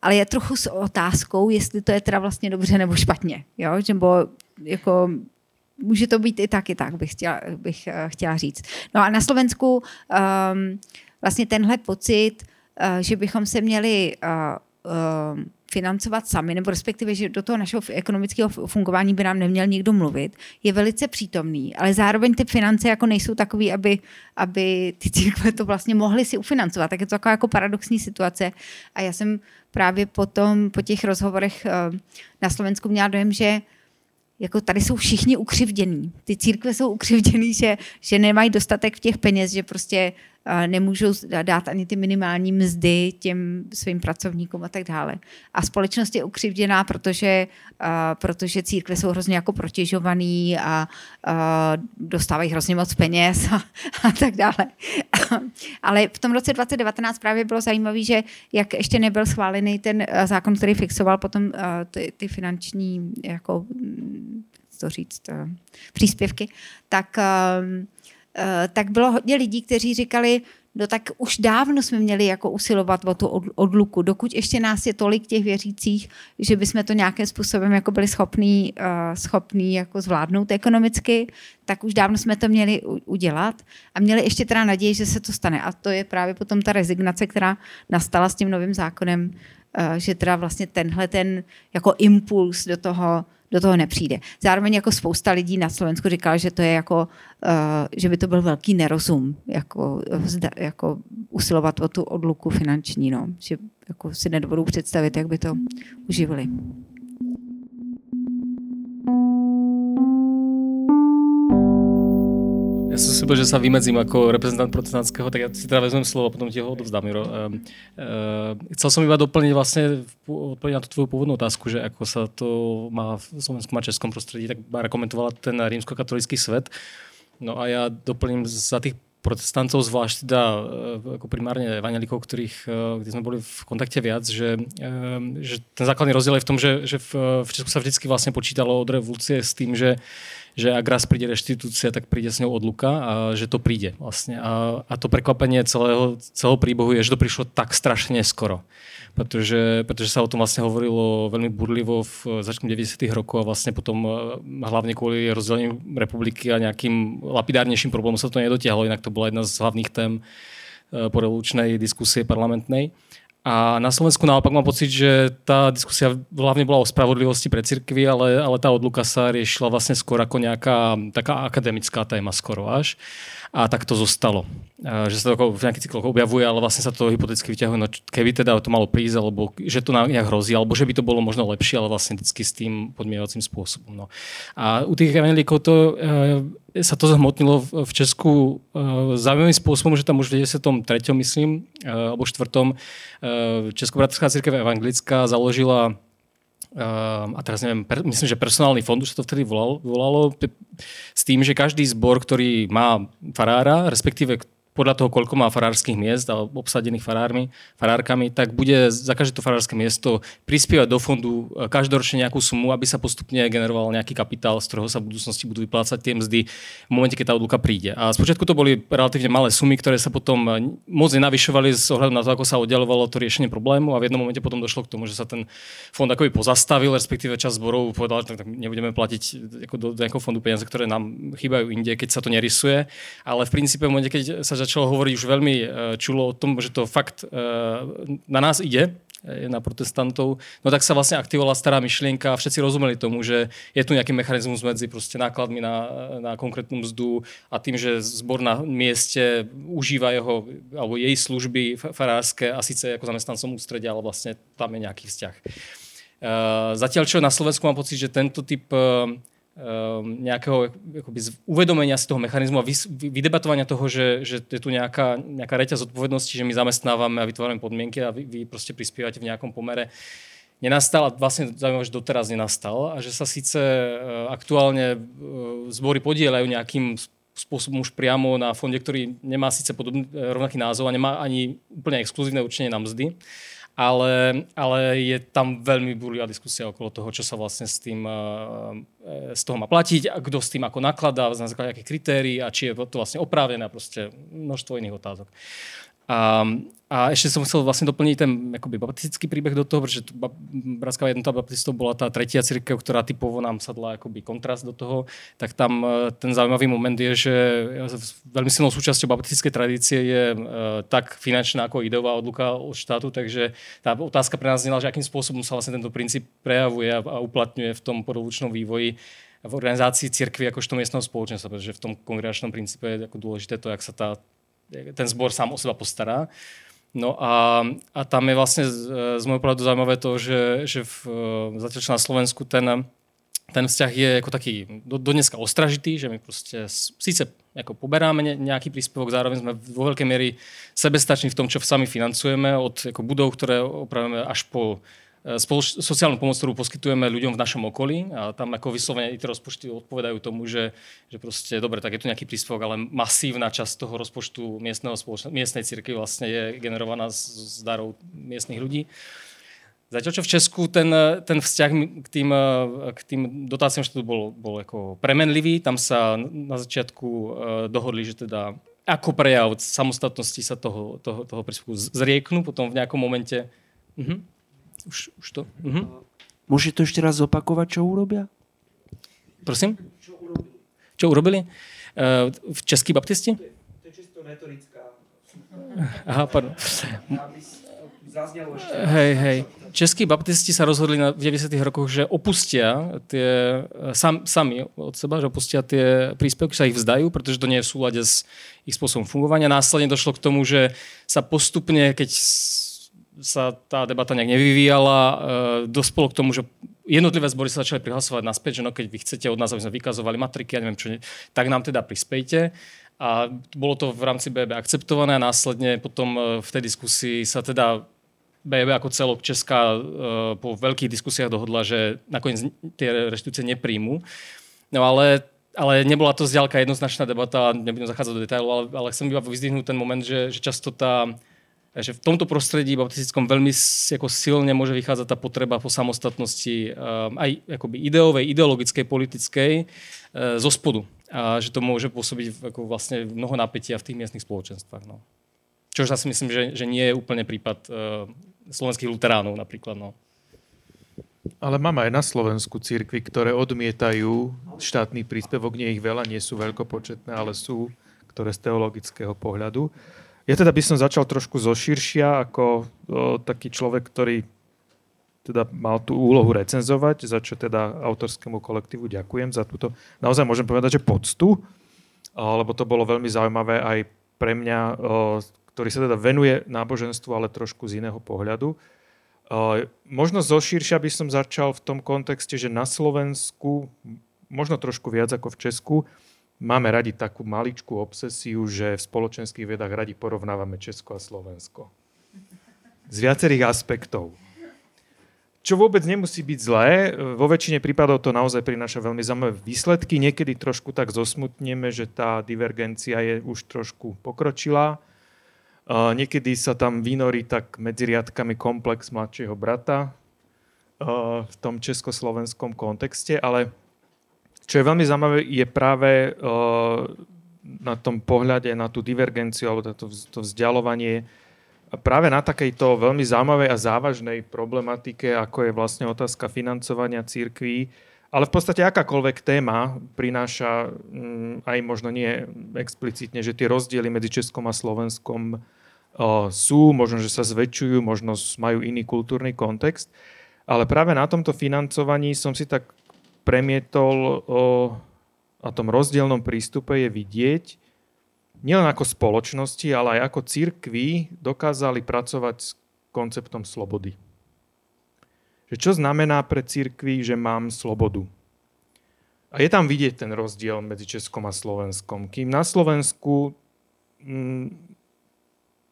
Ale je trochu s otázkou, jestli to je teda vlastně dobře nebo špatně. Jo? Nebo jako může to být i tak, i tak, bych chtěla, bych chtěla říct. No a na Slovensku um, vlastně tenhle pocit že bychom se měli eh, eh, financovat sami, nebo respektive, že do toho našeho ekonomického fungování by nám neměl nikdo mluvit, je velice přítomný, ale zároveň ty finance jako nejsou takové, aby, aby ty církve to vlastně mohly si ufinancovat. Tak je to taková jako paradoxní situace. A já jsem právě potom, po těch rozhovorech na Slovensku měla dojem, že jako tady jsou všichni ukřivdění. Ty církve jsou ukřivděný, že, že nemají dostatek v těch peněz, že prostě nemůžou dát ani ty minimální mzdy těm svým pracovníkům a tak dále. A společnost je ukřivděná, protože, protože církve jsou hrozně jako protěžovaný a, dostávají hrozně moc peněz a, a tak dále. Ale v tom roce 2019 právě bylo zajímavé, že jak ještě nebyl schválený ten zákon, který fixoval potom ty, ty finanční jako to říct, příspěvky, tak tak bylo hodně lidí, kteří říkali, no tak už dávno jsme měli jako usilovat o tu odluku, dokud ještě nás je tolik těch věřících, že bychom to nějakým způsobem jako byli schopní, uh, schopní jako zvládnout ekonomicky, tak už dávno jsme to měli udělat a měli ještě teda naději, že se to stane. A to je právě potom ta rezignace, která nastala s tím novým zákonem, uh, že teda vlastně tenhle ten jako impuls do toho do toho nepřijde. Zároveň jako spousta lidí na Slovensku říkala, že to je jako, uh, že by to byl velký nerozum, jako, jako usilovat o tu odluku finanční, no. že jako si nedovolou představit, jak by to uživili. Ja som si že sa vymedzím ako reprezentant protestantského, tak ja si teda vezmem slovo a potom ti ho odovzdám, Miro. Uh, uh, chcel som iba doplniť vlastne odpovedť na tú tvoju pôvodnú otázku, že ako sa to má v slovenskom a českom prostredí, tak Bára komentovala ten rímsko-katolický svet. No a ja doplním za tých protestantov, zvlášť teda e, ako primárne evangelikov, ktorých, kde sme boli v kontakte viac, že, že ten základný rozdiel je v tom, že, že v, v Česku sa vždycky vlastne počítalo od revolúcie s tým, že že ak raz príde reštitúcia, tak príde s ňou odluka a že to príde vlastne. A, a to prekvapenie celého, celého príbehu je, že to prišlo tak strašne skoro. Pretože, pretože sa o tom vlastne hovorilo veľmi burlivo v začiatku 90. rokov a vlastne potom e, hlavne kvôli rozdeleniu republiky a nejakým lapidárnejším problémom sa to nedotiahlo, inak to bola jedna z hlavných tém e, porevolučnej diskusie parlamentnej. A na Slovensku naopak mám pocit, že tá diskusia hlavne bola o spravodlivosti pre cirkvi, ale, ale tá odluka sa riešila vlastne skôr ako nejaká taká akademická téma skoro až a tak to zostalo. Že sa to v nejakých cykloch objavuje, ale vlastne sa to hypoteticky vyťahuje, no keby teda to malo prísť, alebo že to nejak hrozí, alebo že by to bolo možno lepšie, ale vlastne vždy s tým podmienovacím spôsobom. No. A u tých evangelíkov to, e, sa to zhmotnilo v, Česku e, zaujímavým spôsobom, že tam už v 93. myslím, e, alebo 4. E, Českobratská církev evangelická založila a teraz neviem, per, myslím, že personálny fond už sa to vtedy volalo, volalo s tým, že každý zbor, ktorý má farára, respektíve podľa toho, koľko má farárskych miest a obsadených farármi, farárkami, tak bude za každé to farárske miesto prispievať do fondu e, každoročne nejakú sumu, aby sa postupne generoval nejaký kapitál, z ktorého sa v budúcnosti budú vyplácať tie mzdy v momente, keď tá odluka príde. A spočiatku to boli relatívne malé sumy, ktoré sa potom e, moc nenavyšovali z ohľadu na to, ako sa oddelovalo to riešenie problému a v jednom momente potom došlo k tomu, že sa ten fond akoby pozastavil, respektíve čas zborov povedal, že tak nebudeme platiť do, do nejakého fondu peniaze, ktoré nám chýbajú inde, keď sa to nerysuje. Ale v princípe v momente, keď sa začalo hovoriť už veľmi e, čulo o tom, že to fakt e, na nás ide, e, na protestantov, no tak sa vlastne aktivovala stará myšlienka a všetci rozumeli tomu, že je tu nejaký mechanizmus medzi proste nákladmi na, na konkrétnu mzdu a tým, že zbor na mieste užíva jeho alebo jej služby farárske a síce ako zamestnancom ústredia, ale vlastne tam je nejaký vzťah. Zatiaľ, čo na Slovensku mám pocit, že tento typ nejakého akoby, uvedomenia si toho mechanizmu a vydebatovania toho, že, že je tu nejaká, nejaká reťaz zodpovednosti, že my zamestnávame a vytvárame podmienky a vy, vy proste prispievate v nejakom pomere nenastal a vlastne zaujímavé, že doteraz nenastal a že sa síce aktuálne zbory podielajú nejakým spôsobom už priamo na fonde, ktorý nemá síce podobný, e, rovnaký názov a nemá ani úplne exkluzívne určenie na mzdy, ale, ale je tam veľmi burlivá diskusia okolo toho, čo sa vlastne s tým e, z toho má platiť a kto s tým ako nakladá, na základe akých kritérií a či je to vlastne oprávnené a proste množstvo iných otázok. A, a ešte som chcel vlastne doplniť ten akoby, baptistický príbeh do toho, pretože Bratská jednota baptistov bola tá tretia církev, ktorá typovo nám sadla akoby kontrast do toho, tak tam e, ten zaujímavý moment je, že veľmi silnou súčasťou baptistickej tradície je e, tak finančná ako ideová odluka od štátu, takže tá otázka pre nás znela, že akým spôsobom sa vlastne tento princíp prejavuje a, uplatňuje v tom podovučnom vývoji v organizácii cirkvi akožto miestneho spoločenstva, pretože v tom kongregačnom princípe je ako dôležité to, jak sa tá ten zbor sám o seba postará. No a, a tam je vlastne z, z môjho pohľadu zaujímavé to, že, že v, zatiaľ na Slovensku ten, ten vzťah je ako taký do, do dneska ostražitý, že my proste síce ako poberáme nejaký príspevok, zároveň sme vo veľkej miery sebestační v tom, čo sami financujeme, od ako budov, ktoré opravujeme až po E, spoloč- sociálnu pomoc, ktorú poskytujeme ľuďom v našom okolí a tam ako vyslovene tie rozpočty odpovedajú tomu, že, že proste, dobre, tak je tu nejaký príspevok, ale masívna časť toho rozpočtu miestneho spoloč- miestnej cirkvi vlastne je generovaná z, z darov miestnych ľudí. Zatiaľ, čo v Česku ten, ten vzťah k tým, k tým dotáciám štátu bol, bol ako premenlivý. Tam sa na začiatku uh, dohodli, že teda ako prejav samostatnosti sa toho, toho, toho príspevku zrieknú, potom v nejakom momente... Uh-huh. Už, už to? Mhm. Môžete to ešte raz zopakovať, čo urobia? Prosím? Čo urobili? Čo urobili? Uh, v Český baptisti? To je čisto retorická. Aha, pardon. Hej, hej. Českí baptisti sa rozhodli na, v 90. rokoch, že opustia tie, sam, sami od seba, že opustia tie príspevky, sa ich vzdajú, pretože to nie je v súlade s ich spôsobom fungovania. Následne došlo k tomu, že sa postupne, keď sa tá debata nejak nevyvíjala. E, k tomu, že jednotlivé zbory sa začali prihlasovať naspäť, že no keď vy chcete od nás, aby sme vykazovali matriky, ja neviem čo, tak nám teda prispejte. A bolo to v rámci BB akceptované a následne potom e, v tej diskusii sa teda BB ako celok Česká e, po veľkých diskusiách dohodla, že nakoniec tie reštitúcie nepríjmu. No ale ale nebola to zďalka jednoznačná debata, nebudem zachádzať do detailu, ale, ale chcem iba vyzdvihnúť ten moment, že, že často tá, Takže v tomto prostredí baptistickom veľmi ako silne môže vychádzať tá potreba po samostatnosti um, aj akoby ideovej, ideologickej, politickej uh, zo spodu. A že to môže pôsobiť ako vlastne mnoho napätia v tých miestnych spoločenstvách. No. Čo ja si myslím, že, že nie je úplne prípad uh, slovenských luteránov napríklad. No. Ale máme aj na Slovensku církvy, ktoré odmietajú štátny príspevok. Nie ich veľa, nie sú veľkopočetné, ale sú, ktoré z teologického pohľadu. Ja teda by som začal trošku zoširšia ako o, taký človek, ktorý teda mal tú úlohu recenzovať, za čo teda autorskému kolektívu ďakujem za túto, naozaj môžem povedať, že poctu, lebo to bolo veľmi zaujímavé aj pre mňa, ktorý sa teda venuje náboženstvu, ale trošku z iného pohľadu. Možno zoširšia by som začal v tom kontexte, že na Slovensku, možno trošku viac ako v Česku, máme radi takú maličkú obsesiu, že v spoločenských vedách radi porovnávame Česko a Slovensko. Z viacerých aspektov. Čo vôbec nemusí byť zlé, vo väčšine prípadov to naozaj prináša veľmi zaujímavé výsledky. Niekedy trošku tak zosmutneme, že tá divergencia je už trošku pokročilá. Niekedy sa tam vynorí tak medzi riadkami komplex mladšieho brata v tom československom kontexte, ale čo je veľmi zaujímavé, je práve uh, na tom pohľade na tú divergenciu alebo to, to vzdialovanie práve na takejto veľmi zaujímavej a závažnej problematike, ako je vlastne otázka financovania církví, ale v podstate akákoľvek téma prináša um, aj možno nie explicitne, že tie rozdiely medzi Českom a Slovenskom uh, sú, možno, že sa zväčšujú, možno majú iný kultúrny kontext. Ale práve na tomto financovaní som si tak premietol o, o tom rozdielnom prístupe je vidieť, nielen ako spoločnosti, ale aj ako církvy dokázali pracovať s konceptom slobody. Že čo znamená pre církvy, že mám slobodu? A je tam vidieť ten rozdiel medzi Českom a Slovenskom. Kým na Slovensku mm,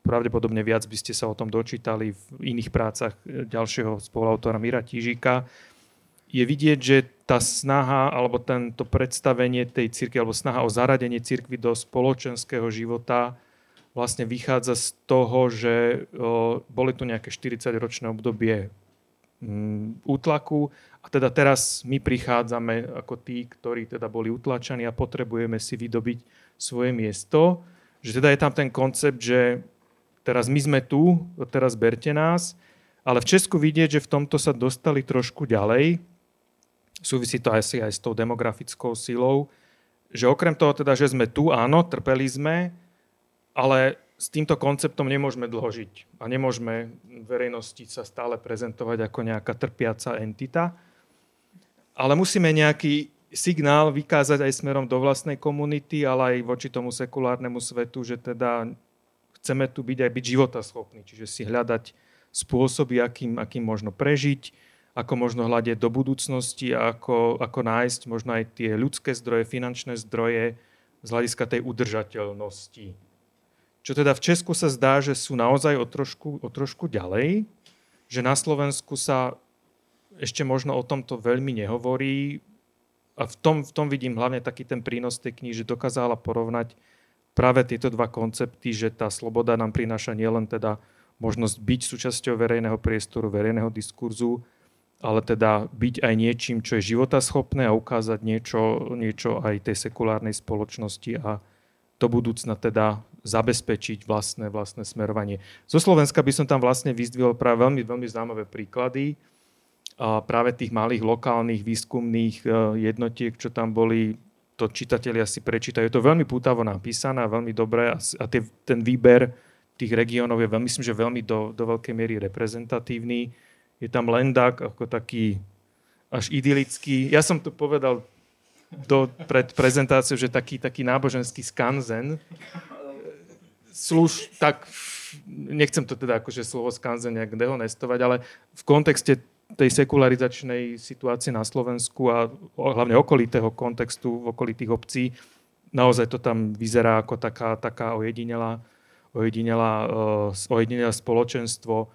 pravdepodobne viac by ste sa o tom dočítali v iných prácach ďalšieho spoluautora Mira Tížika, je vidieť, že tá snaha alebo tento predstavenie tej cirkvi alebo snaha o zaradenie cirkvi do spoločenského života vlastne vychádza z toho, že o, boli tu nejaké 40-ročné obdobie mm, útlaku a teda teraz my prichádzame ako tí, ktorí teda boli utlačaní a potrebujeme si vydobiť svoje miesto. Že teda je tam ten koncept, že teraz my sme tu, teraz berte nás, ale v Česku vidieť, že v tomto sa dostali trošku ďalej. Súvisí to asi aj s tou demografickou silou, že okrem toho teda, že sme tu, áno, trpeli sme, ale s týmto konceptom nemôžeme dlho žiť a nemôžeme verejnosti sa stále prezentovať ako nejaká trpiaca entita. Ale musíme nejaký signál vykázať aj smerom do vlastnej komunity, ale aj voči tomu sekulárnemu svetu, že teda chceme tu byť aj byť životaschopní, čiže si hľadať spôsoby, akým, akým možno prežiť, ako možno hľadať do budúcnosti a ako, ako nájsť možno aj tie ľudské zdroje, finančné zdroje z hľadiska tej udržateľnosti. Čo teda v Česku sa zdá, že sú naozaj o trošku, o trošku ďalej, že na Slovensku sa ešte možno o tomto veľmi nehovorí. A v tom, v tom vidím hlavne taký ten prínos tej knihy, že dokázala porovnať práve tieto dva koncepty, že tá sloboda nám prináša nielen teda možnosť byť súčasťou verejného priestoru, verejného diskurzu, ale teda byť aj niečím, čo je životaschopné a ukázať niečo, niečo aj tej sekulárnej spoločnosti a do budúcna teda zabezpečiť vlastné, vlastné smerovanie. Zo Slovenska by som tam vlastne vyzdvihol práve veľmi, veľmi zaujímavé príklady práve tých malých lokálnych výskumných e, jednotiek, čo tam boli, to čitatelia si prečítajú. Je to veľmi pútavo napísané, veľmi dobré a ten výber tých regiónov je, myslím, že veľmi do, do veľkej miery reprezentatívny. Je tam Lendak ako taký až idylický. Ja som to povedal do, pred prezentáciou, že taký, taký náboženský skanzen. Služ, tak nechcem to teda akože slovo skanzen nejak dehonestovať, ale v kontexte tej sekularizačnej situácie na Slovensku a hlavne okolitého kontextu v okolitých obcí, naozaj to tam vyzerá ako taká, taká ojedinelá, ojedinelá, uh, ojedinelá spoločenstvo.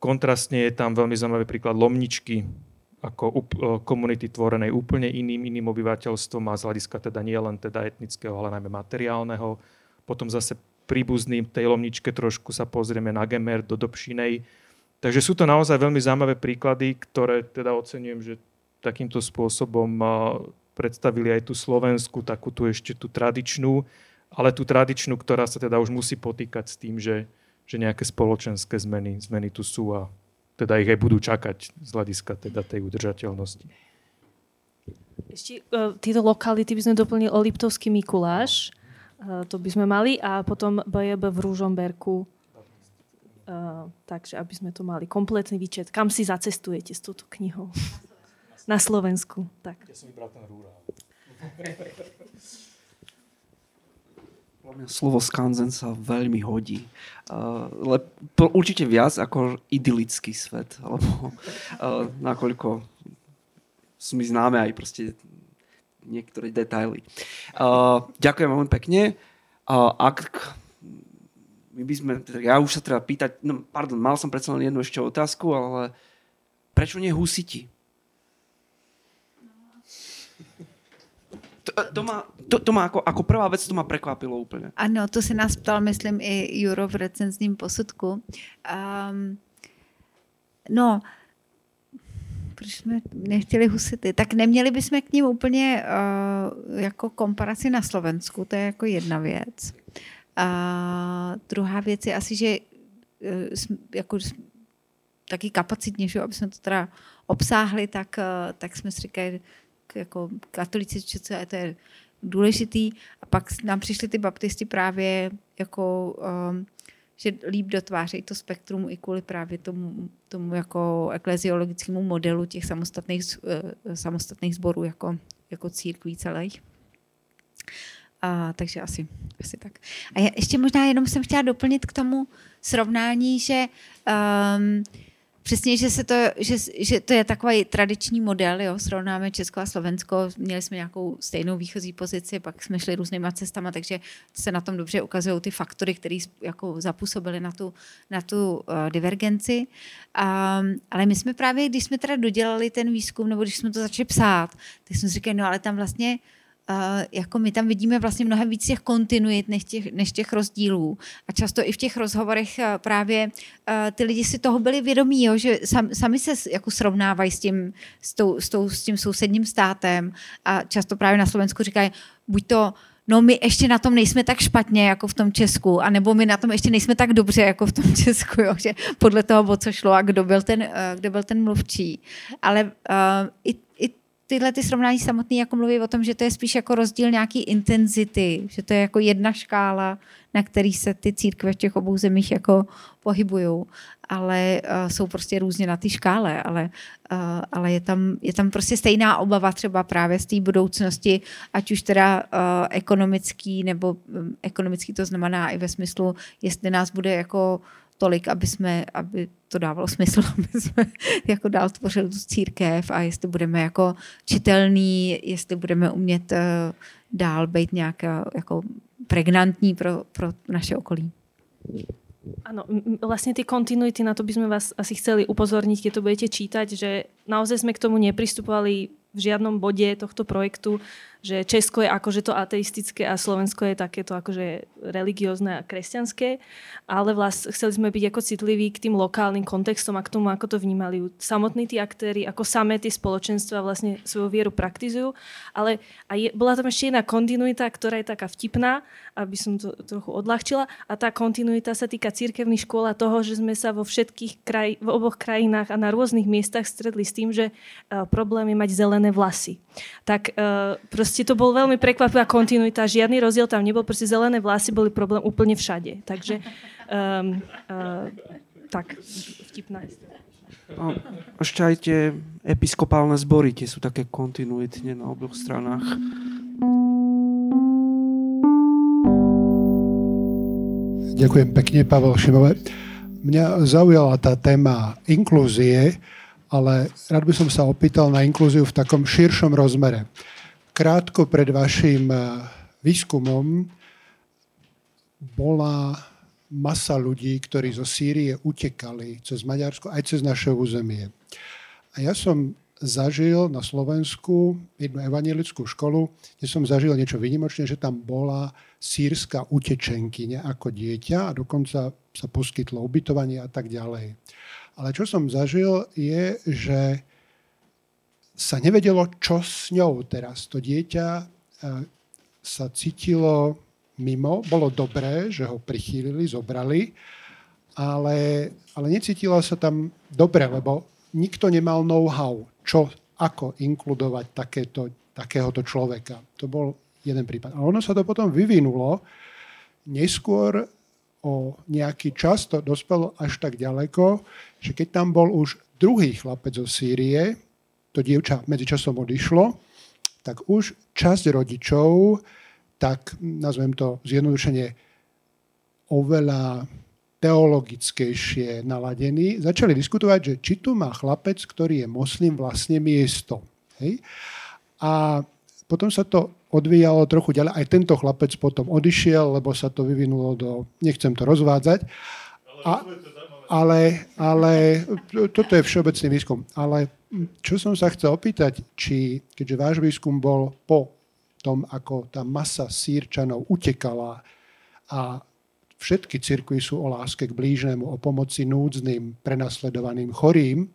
Kontrastne je tam veľmi zaujímavý príklad Lomničky, ako uh, komunity tvorenej úplne iným, iným obyvateľstvom a z hľadiska teda nie len teda etnického, ale najmä materiálneho. Potom zase príbuzným tej Lomničke trošku sa pozrieme na Gemer do Dobšinej, Takže sú to naozaj veľmi zaujímavé príklady, ktoré teda ocenujem, že takýmto spôsobom predstavili aj tú Slovensku, takú tú ešte tú tradičnú, ale tú tradičnú, ktorá sa teda už musí potýkať s tým, že, že nejaké spoločenské zmeny, zmeny tu sú a teda ich aj budú čakať z hľadiska teda tej udržateľnosti. Ešte uh, tieto lokality by sme doplnili o Liptovský Mikuláš, uh, to by sme mali, a potom BJB v Rúžomberku, Uh, takže aby sme to mali kompletný výčet. Kam si zacestujete s touto knihou? Na Slovensku. Tak. Ja som vybral ten Slovo skanzen sa veľmi hodí. Uh, le, to určite viac ako idylický svet, alebo uh, nakoľko sú mi známe aj proste niektoré detaily. Uh, ďakujem veľmi pekne. Uh, ak my by sme, ja už sa treba pýtať, no pardon, mal som predsa len jednu ešte otázku, ale prečo nie husiti? To, to, má, to, to má ako, ako prvá vec, to ma prekvapilo úplne. Ano, to si nás ptal, myslím, i Juro v recenzním posudku. Um, no, proč jsme nechtěli husity? Tak neměli bychom k ním úplně uh, jako komparaci na Slovensku, to je jako jedna věc. A druhá věc je asi, že eh, jako taky kapacitně, že aby jsme to teda obsáhli, tak, eh, tak jsme si říkali, jako katolíci, že to je důležitý. A pak nám přišli ty baptisti právě jako, um, že líp dotvářejí to spektrum i kvůli právě tomu, tomu jako ekleziologickému modelu těch samostatných, uh, samostatných sborů jako, jako církví celých. A, takže asi, asi tak. A ještě možná jenom jsem chtěla doplnit k tomu srovnání, že um, přesně, že, se to, že, že to je takový tradiční model, jo, srovnáme Česko a Slovensko, měli jsme nějakou stejnou výchozí pozici, pak jsme šli různýma cestama, takže se na tom dobře ukazují ty faktory, které jako zapůsobily na tu, na tu uh, divergenci. Um, ale my jsme právě, když jsme teda dodělali ten výzkum, nebo když jsme to začali psát, tak jsme si říkali, no ale tam vlastně Uh, jako my tam vidíme vlastně mnohem víc těch kontinuit než těch, než těch rozdílů. A často i v těch rozhovorech uh, právě uh, ty lidi si toho byli vědomí, jo, že sam, sami se jako srovnávají s tím, s, tou, s, tou, s tím sousedním státem a často právě na Slovensku říkají, buď to no my ještě na tom nejsme tak špatně jako v tom Česku, anebo my na tom ještě nejsme tak dobře jako v tom Česku, jo, že podle toho, o co šlo a kdo byl ten, kdo byl ten mluvčí. Ale uh, i tyhle ty srovnání samotný jako mluví o tom, že to je spíš jako rozdíl nějaký intenzity, že to je jako jedna škála, na který se ty církve v těch obou zemích jako pohybují, ale uh, jsou prostě různě na ty škále, ale, uh, ale je, tam, je tam prostě stejná obava třeba právě z té budoucnosti, ať už teda uh, ekonomický, nebo um, ekonomický to znamená i ve smyslu, jestli nás bude jako tolik, aby, jsme, aby to dávalo smysl, aby jsme jako dál tvořili tu církev a jestli budeme jako čitelný, jestli budeme umět uh, dál být nějak jako pregnantní pro, pro naše okolí. Áno, vlastne tie kontinuity, na to by sme vás asi chceli upozorniť, keď to budete čítať, že naozaj sme k tomu nepristupovali v žiadnom bode tohto projektu že Česko je akože to ateistické a Slovensko je takéto akože religiózne a kresťanské, ale vlast, chceli sme byť ako citliví k tým lokálnym kontextom a k tomu, ako to vnímali samotní tí aktéry, ako samé tie spoločenstva vlastne svoju vieru praktizujú. Ale a je, bola tam ešte jedna kontinuita, ktorá je taká vtipná, aby som to trochu odľahčila. A tá kontinuita sa týka církevných škôl a toho, že sme sa vo všetkých kraj, v oboch krajinách a na rôznych miestach stredli s tým, že uh, problém je mať zelené vlasy. Tak uh, proste to bol veľmi prekvapivá kontinuita, žiadny rozdiel tam nebol, proste zelené vlasy boli problém úplne všade. Takže um, uh, tak, vtipná a ešte aj tie episkopálne zbory, tie sú také kontinuitne na oboch stranách. Ďakujem pekne, Pavel Šimové. Mňa zaujala tá téma inklúzie, ale rád by som sa opýtal na inklúziu v takom širšom rozmere krátko pred vašim eh, výskumom bola masa ľudí, ktorí zo Sýrie utekali cez Maďarsko aj cez naše územie. A ja som zažil na Slovensku jednu evangelickú školu, kde som zažil niečo vynimočné, že tam bola sírska utečenkyňa ako dieťa a dokonca sa poskytlo ubytovanie a tak ďalej. Ale čo som zažil je, že sa nevedelo, čo s ňou teraz. To dieťa e, sa cítilo mimo. Bolo dobré, že ho prichýlili, zobrali, ale, ale necítilo sa tam dobre, lebo nikto nemal know-how, čo, ako inkludovať takéto, takéhoto človeka. To bol jeden prípad. A ono sa to potom vyvinulo. Neskôr o nejaký čas to dospelo až tak ďaleko, že keď tam bol už druhý chlapec zo Sýrie, to dievča medzičasom odišlo, tak už časť rodičov, tak nazvem to zjednodušene, oveľa teologickejšie naladení, začali diskutovať, že či tu má chlapec, ktorý je moslim, vlastne miesto. Hej? A potom sa to odvíjalo trochu ďalej. Aj tento chlapec potom odišiel, lebo sa to vyvinulo do... Nechcem to rozvádzať. A, ale, ale toto je všeobecný výskum. Ale čo som sa chcel opýtať, či, keďže váš výskum bol po tom, ako tá masa sírčanov utekala a všetky cirkvy sú o láske k blížnemu, o pomoci núdznym, prenasledovaným, chorým,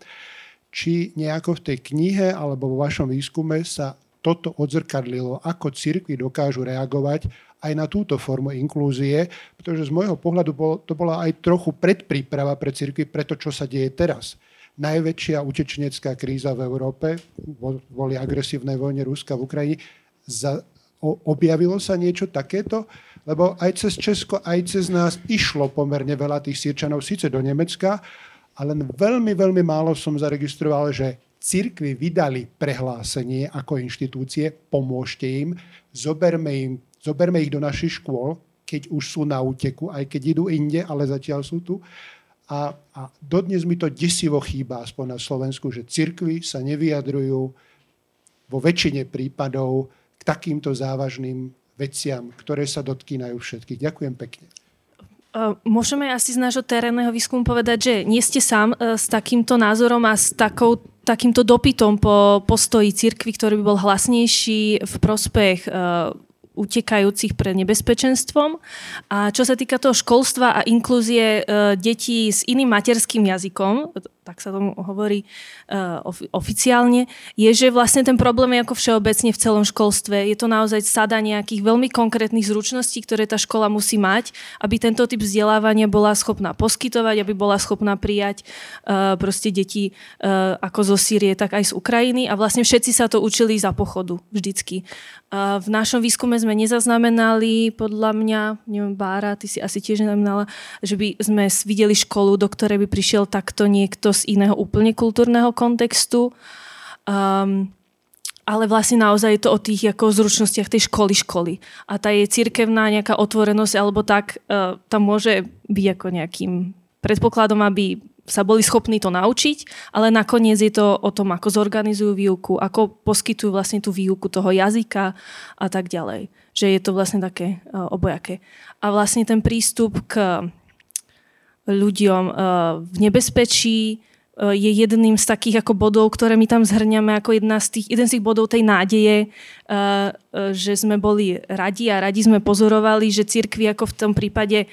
či nejako v tej knihe alebo vo vašom výskume sa toto odzrkadlilo, ako cirkvy dokážu reagovať aj na túto formu inklúzie, pretože z môjho pohľadu to bola aj trochu predpríprava pre cirkvy pre to, čo sa deje teraz. Najväčšia utečenecká kríza v Európe, boli agresívnej vojne Ruska v Ukrajine, za, o, objavilo sa niečo takéto? Lebo aj cez Česko, aj cez nás išlo pomerne veľa tých sírčanov, síce do Nemecka, ale veľmi, veľmi málo som zaregistroval, že cirkvy vydali prehlásenie ako inštitúcie, pomôžte im, zoberme im Zoberme ich do našich škôl, keď už sú na úteku, aj keď idú inde, ale zatiaľ sú tu. A, a dodnes mi to desivo chýba, aspoň na Slovensku, že cirkvy sa nevyjadrujú vo väčšine prípadov k takýmto závažným veciam, ktoré sa dotkýnajú všetkých. Ďakujem pekne. Môžeme asi z nášho terénneho výskumu povedať, že nie ste sám e, s takýmto názorom a s takou, takýmto dopytom po postoji cirkvi, ktorý by bol hlasnejší v prospech e, utekajúcich pred nebezpečenstvom. A čo sa týka toho školstva a inklúzie detí s iným materským jazykom, tak sa tomu hovorí uh, oficiálne, je, že vlastne ten problém je ako všeobecne v celom školstve. Je to naozaj sada nejakých veľmi konkrétnych zručností, ktoré tá škola musí mať, aby tento typ vzdelávania bola schopná poskytovať, aby bola schopná prijať uh, proste deti uh, ako zo Sýrie, tak aj z Ukrajiny. A vlastne všetci sa to učili za pochodu vždycky. V našom výskume sme nezaznamenali, podľa mňa, neviem, Bára, ty si asi tiež neznamenala, že by sme videli školu, do ktorej by prišiel takto niekto z iného úplne kultúrneho kontextu. Um, ale vlastne naozaj je to o tých ako zručnostiach tej školy školy. A tá je cirkevná nejaká otvorenosť alebo tak, uh, tam môže byť ako nejakým predpokladom, aby sa boli schopní to naučiť, ale nakoniec je to o tom, ako zorganizujú výuku, ako poskytujú vlastne tú výuku toho jazyka a tak ďalej. Že je to vlastne také uh, obojaké. A vlastne ten prístup k ľuďom uh, v nebezpečí, Eh, je jedným z takých ako bodov, ktoré my tam zhrňame ako jedna z tých, jeden z tých bodov tej nádeje, eh, eh, že sme boli radi a radi sme pozorovali, že cirkvi ako v tom prípade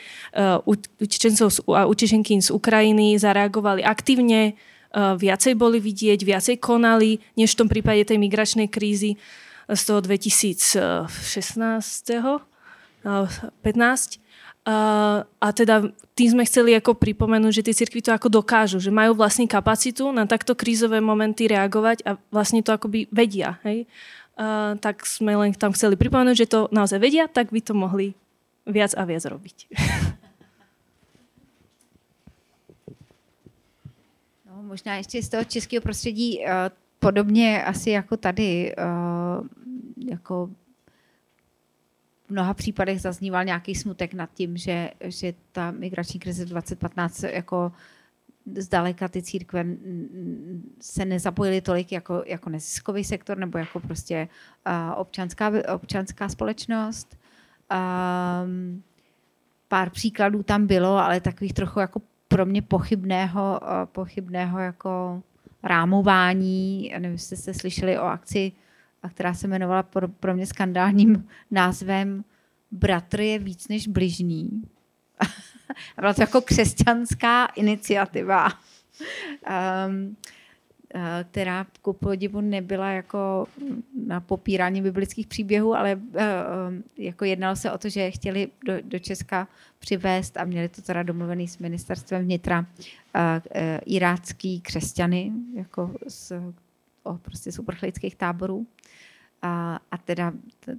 utečencov a utečenky z Ukrajiny zareagovali aktívne, viacej boli vidieť, viacej konali, než v tom prípade tej migračnej krízy z toho 2016. 15. A teda tým sme chceli ako pripomenúť, že tie cirkvy to ako dokážu, že majú vlastne kapacitu na takto krízové momenty reagovať a vlastne to akoby vedia. Hej? Uh, tak sme len tam chceli pripomenúť, že to naozaj vedia, tak by to mohli viac a viac robiť. No, možná ještě z toho českého prostředí uh, podobně asi jako tady, uh, mnoha případech zazníval nějaký smutek nad tím, že, že ta migrační krize 2015 jako zdaleka ty církve se nezapojily tolik jako, jako neziskový sektor nebo jako prostě uh, občanská, občanská společnost. Um, pár příkladů tam bylo, ale takových trochu jako pro mě pochybného, uh, pochybného jako rámování. Nevím, jestli jste slyšeli o akci a která se jmenovala pro, pro mě skandálním názvem Bratr je víc než bližní. a byla to jako křesťanská iniciativa, um, která ku podivu nebyla jako na popírání biblických příběhů, ale uh, jako jednalo se o to, že chtěli do, do Česka přivést a měli to teda domluvený s ministerstvem vnitra uh, uh, irácký křesťany jako o, prostě z uprchlických táborů. A, a teda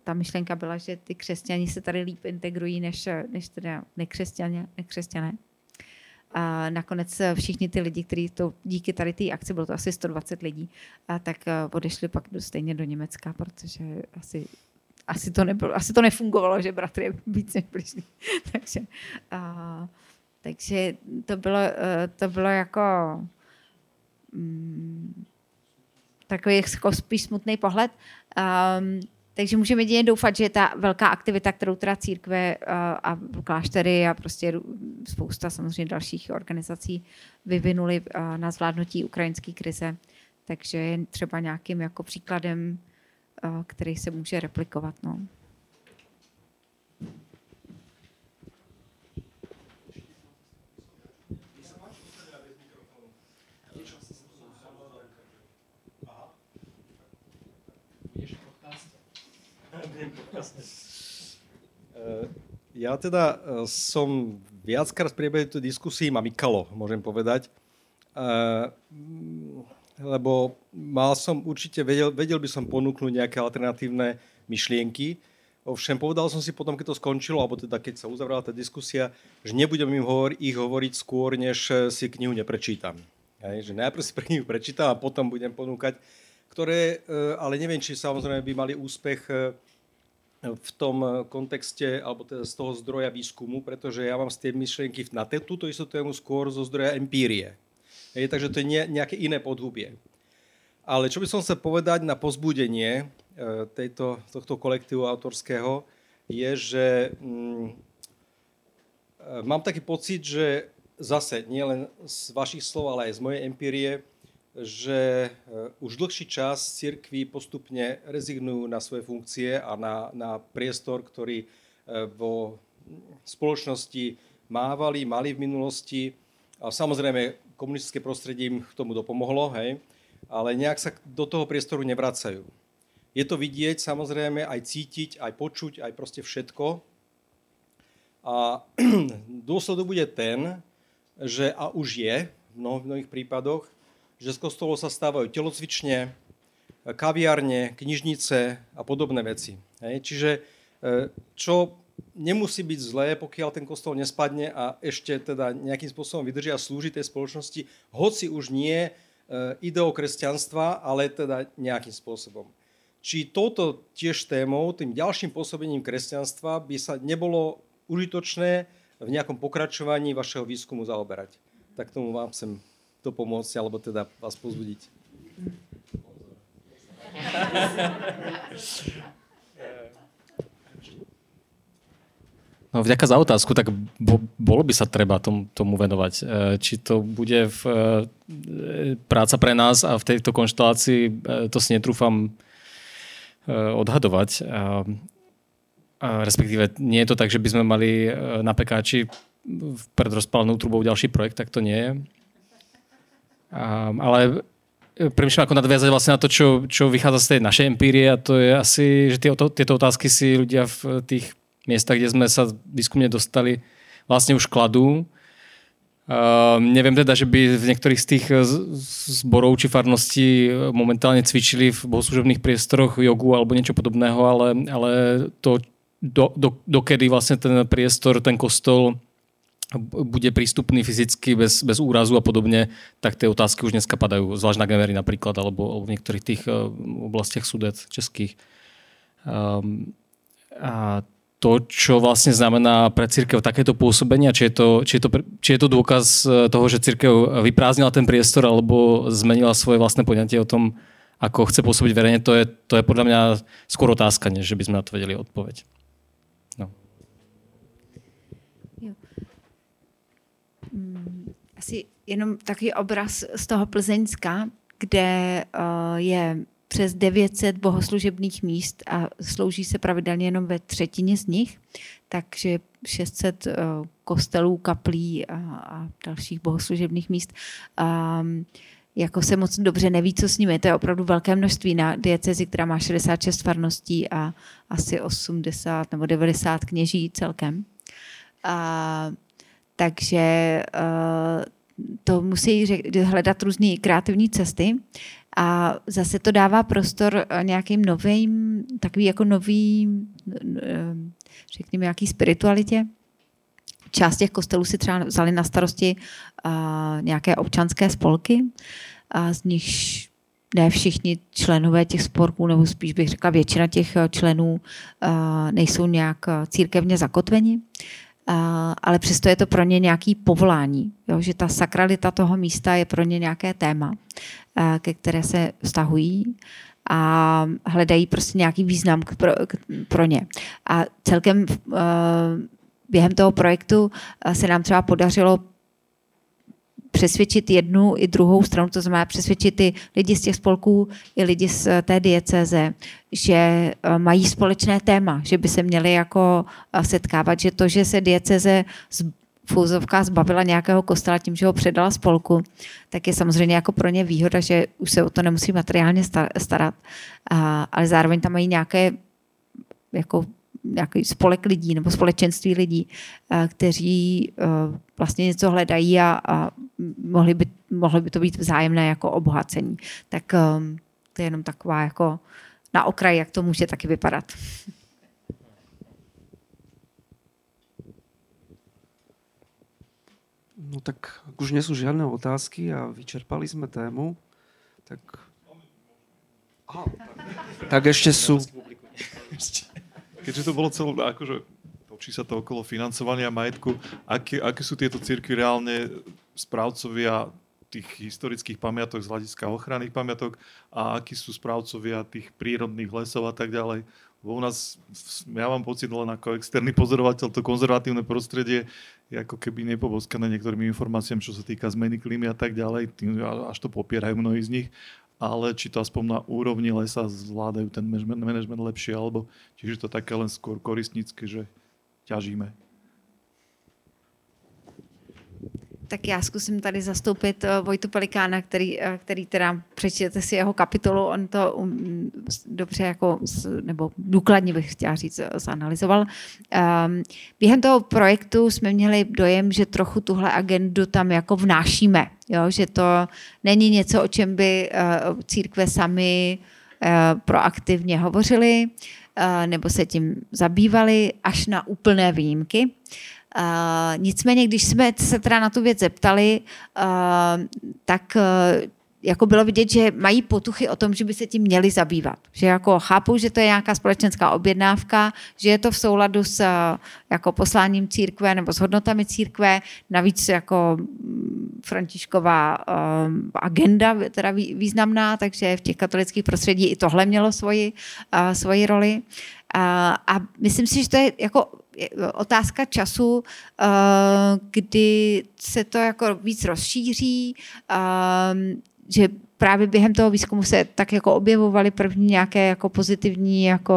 ta myšlenka byla, že ty křesťani se tady líp integrují než, než teda nekřesťané. nekřesťané. A nakonec všichni ty lidi, kteří to díky tady té akci, bylo to asi 120 lidí, a tak eh, odešli pak stejně do Německa, protože asi, asi, to, nebylo, asi to nefungovalo, že bratr je víc než takže, a, takže to bylo, eh, to bylo jako mm, takový jako spíš smutný pohled. Um, takže můžeme jedině doufat, že ta velká aktivita, kterou teda církve uh, a kláštery a prostě spousta samozřejmě dalších organizací vyvinuli uh, na zvládnutí ukrajinské krize, takže je třeba nějakým jako příkladem, uh, který se může replikovat. No. Ja teda eh, som viackrát v priebehu tej diskusii mamikalo, môžem povedať. Eh, lebo mal som určite, vedel, vedel by som ponúknuť nejaké alternatívne myšlienky, Ovšem povedal som si potom, keď to skončilo, alebo teda keď sa uzavrala tá diskusia, že nebudem im hovor- ich hovoriť skôr, než si knihu neprečítam. Hej, že najprv si pre knihu prečítam a potom budem ponúkať, ktoré, ale neviem, či samozrejme by mali úspech v tom kontexte, alebo teda z toho zdroja výskumu, pretože ja mám z tej myšlienky na túto istú tému skôr zo zdroja empírie. Hej, takže to je nejaké iné podhubie. Ale čo by som chcel povedať na pozbudenie e, tejto, tohto kolektívu autorského, je, že mm, e, mám taký pocit, že zase nielen z vašich slov, ale aj z mojej empírie, že e, už dlhší čas cirkvi postupne rezignujú na svoje funkcie a na, na priestor, ktorý vo spoločnosti mávali, mali v minulosti. A samozrejme, komunistické prostredie im k tomu dopomohlo, hej ale nejak sa do toho priestoru nevracajú. Je to vidieť, samozrejme, aj cítiť, aj počuť, aj proste všetko. A dôsledok bude ten, že a už je v mnohých prípadoch, že z kostolov sa stávajú telocvične, kaviárne, knižnice a podobné veci. Hej. Čiže e, čo nemusí byť zlé, pokiaľ ten kostol nespadne a ešte teda nejakým spôsobom vydrží a slúži tej spoločnosti, hoci už nie E, ideou kresťanstva, ale teda nejakým spôsobom. Či touto tiež témou, tým ďalším pôsobením kresťanstva by sa nebolo užitočné v nejakom pokračovaní vašeho výskumu zaoberať. Tak tomu vám chcem to pomôcť, alebo teda vás pozbudiť. No, vďaka za otázku, tak bo, bolo by sa treba tom, tomu venovať. E, či to bude v, e, práca pre nás a v tejto konštelácii, e, to si netrúfam odhadovať. A respektíve nie je to tak, že by sme mali na pekáči pred rozpálenou trubou ďalší projekt, tak to nie je. A, ale premyšľam ako nadviazať vlastne na to, čo, čo vychádza z tej našej empírie a to je asi, že tie, tieto otázky si ľudia v tých miesta, kde sme sa výskumne dostali, vlastne už kladú. Uh, neviem teda, že by v niektorých z tých zborov či farností momentálne cvičili v bohoslužobných priestoroch jogu alebo niečo podobného, ale, ale to, do, do, dokedy vlastne ten priestor, ten kostol bude prístupný fyzicky bez, bez úrazu a podobne, tak tie otázky už dneska padajú, zvlášť na Gemery napríklad, alebo, v niektorých tých uh, oblastiach sudet českých. Um, a to, čo vlastne znamená pre církev takéto pôsobenie, či je to, či je to, či je to dôkaz e, toho, že církev vyprázdnila ten priestor alebo zmenila svoje vlastné poňatie o tom, ako chce pôsobiť verejne, to je, to je podľa mňa skôr otázka, než by sme na to vedeli odpoveď. No. Jo. Mm, asi jenom takový obraz z toho Plzeňska, kde uh, je přes 900 bohoslužebných míst a slouží se pravidelně jenom ve třetině z nich, takže 600 eh, kostelů, kaplí a, dalších bohoslužebných míst. Um, jako se moc dobře neví, co s nimi. To je opravdu velké množství na diecezi, která má 66 farností a asi 80 nebo 90 kněží celkem. A, takže uh, to musí hledat různé kreativní cesty. A zase to dává prostor eh, nějakým novým, takový jako nový, eh, řekněme, nějaký spiritualitě. Část těch kostelů si třeba vzali na starosti nějaké občanské spolky, z nich ne všichni členové těch spolků, nebo spíš bych řekla většina těch členů nejsou nějak církevně zakotveni ale přesto je to pro ně nějaký povolání, jo, že ta sakralita toho místa je pro ně nějaké téma, ke které se vztahují a hledají prostě nějaký význam pro, pro ně. A celkem během toho projektu se nám třeba podařilo přesvědčit jednu i druhou stranu, to znamená přesvědčit ty lidi z těch spolků i lidi z té dieceze, že eh, mají společné téma, že by se měli jako eh, setkávat, že to, že se dieceze z Fouzovka zbavila nějakého kostela tím, že ho předala spolku, tak je samozřejmě jako pro ně výhoda, že už se o to nemusí materiálně starat, ale zároveň tam mají nějaké jako nějaký spolek lidí nebo společenství lidí, eh, kteří eh, vlastně něco hledají a, a mohli, by, mohli by to být vzájemné jako obohacení. Tak ehm, to je jenom taková jako na okraji, jak to může taky vypadat. No tak ak už nie sú žiadne otázky a vyčerpali sme tému, tak... Aha, tak, tak ešte sú... keďže to bolo celé, akože točí sa to okolo financovania majetku, aké, aké sú tieto cirkvi reálne správcovia tých historických pamiatok z hľadiska ochranných pamiatok a akí sú správcovia tých prírodných lesov a tak ďalej. Bo u nás, ja mám pocit len ako externý pozorovateľ, to konzervatívne prostredie je ako keby nepoboskané niektorými informáciami, čo sa týka zmeny klímy a tak ďalej, tým, až to popierajú mnohí z nich, ale či to aspoň na úrovni lesa zvládajú ten management lepšie, alebo čiže to také len skôr koristnícke, že ťažíme. tak já zkusím tady zastoupit uh, Vojtu Pelikána, který, uh, který teda přečtěte si jeho kapitolu, on to um, dobře jako, nebo důkladně bych chtěla říct, eh, zanalizoval. Um, během toho projektu jsme měli dojem, že trochu tuhle agendu tam jako vnášíme, jo? že to není něco, o čem by uh, církve sami uh, proaktivně hovořili, nebo se tím zabývali až na úplné výjimky. Nicméně, když jsme se teda na tu věc zeptali, tak jako bylo vidět, že mají potuchy o tom, že by se tím měli zabývat. Že jako chápou, že to je nějaká společenská objednávka, že je to v souladu s jako posláním církve nebo s hodnotami církve, navíc jako mm, Františková um, agenda teda významná, takže v těch katolických prostředí i tohle mělo svoji, uh, svoji roli. Uh, a myslím si, že to je jako otázka času, eh, kdy se to jako víc rozšíří, eh, že právě během toho výzkumu se tak jako objevovaly první nějaké jako pozitivní jako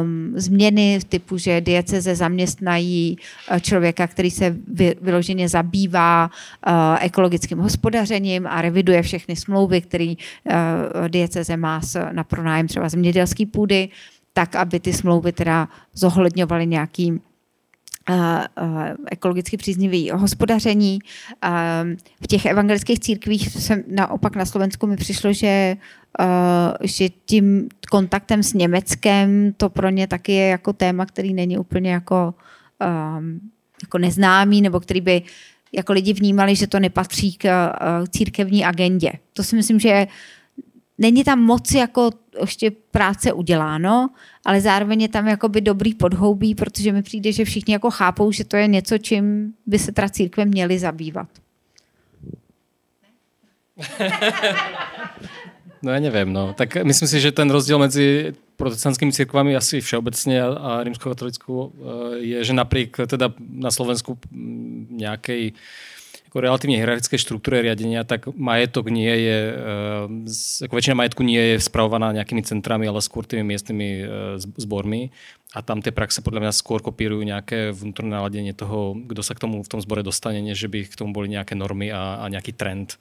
um, změny typu, že dieceze zaměstnají člověka, který se vy, vyloženě zabývá uh, ekologickým hospodařením a reviduje všechny smlouvy, které uh, dieceze má na pronájem třeba zemědělské půdy. Tak, aby ty smlouvy teda zohledňovaly nějaký uh, ekologicky příznivý hospodaření. V těch evangelických církvích jsem naopak na Slovensku mi přišlo, že, že tím kontaktem s Německem to pro ně taky je jako téma, který není úplně jako, jako neznámý, nebo který by jako lidi vnímali, že to nepatří k církevní agendě. To si myslím, že je není tam moc jako ještě práce uděláno, ale zároveň je tam jakoby dobrý podhoubí, protože mi přijde, že všichni jako chápou, že to je něco, čím by se teda církve měly zabývat. No ja neviem, no. Tak myslím si, že ten rozdiel medzi protestantskými cirkvami asi všeobecne a, rímsko-katolickou e, je, že napriek teda na Slovensku nejakej ako relatívne hierarchické štruktúre riadenia, tak majetok nie je, eh, ako väčšina majetku nie je spravovaná nejakými centrami, ale skôr tými miestnymi eh, zbormi. A tam tie praxe podľa mňa skôr kopírujú nejaké vnútorné naladenie toho, kto sa k tomu v tom zbore dostane, než by k tomu boli nejaké normy a, a nejaký trend.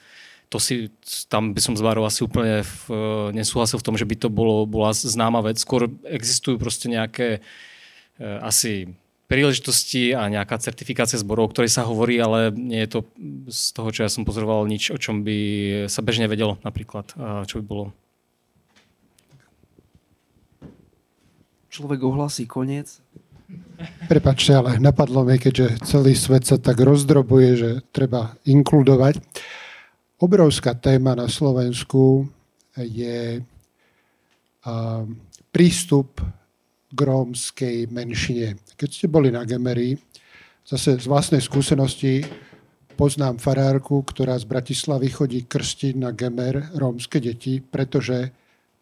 To si, tam by som s asi úplne v, eh, nesúhlasil v tom, že by to bolo, bola známa vec. Skôr existujú proste nejaké asi príležitosti a nejaká certifikácia zborov, o ktorej sa hovorí, ale nie je to z toho, čo ja som pozoroval, nič, o čom by sa bežne vedelo napríklad, čo by bolo. Človek ohlasí koniec. Prepačte, ale napadlo mi, keďže celý svet sa tak rozdrobuje, že treba inkludovať. Obrovská téma na Slovensku je prístup k rómskej menšine. Keď ste boli na Gemery, zase z vlastnej skúsenosti poznám farárku, ktorá z Bratislavy chodí krstiť na Gemer rómske deti, pretože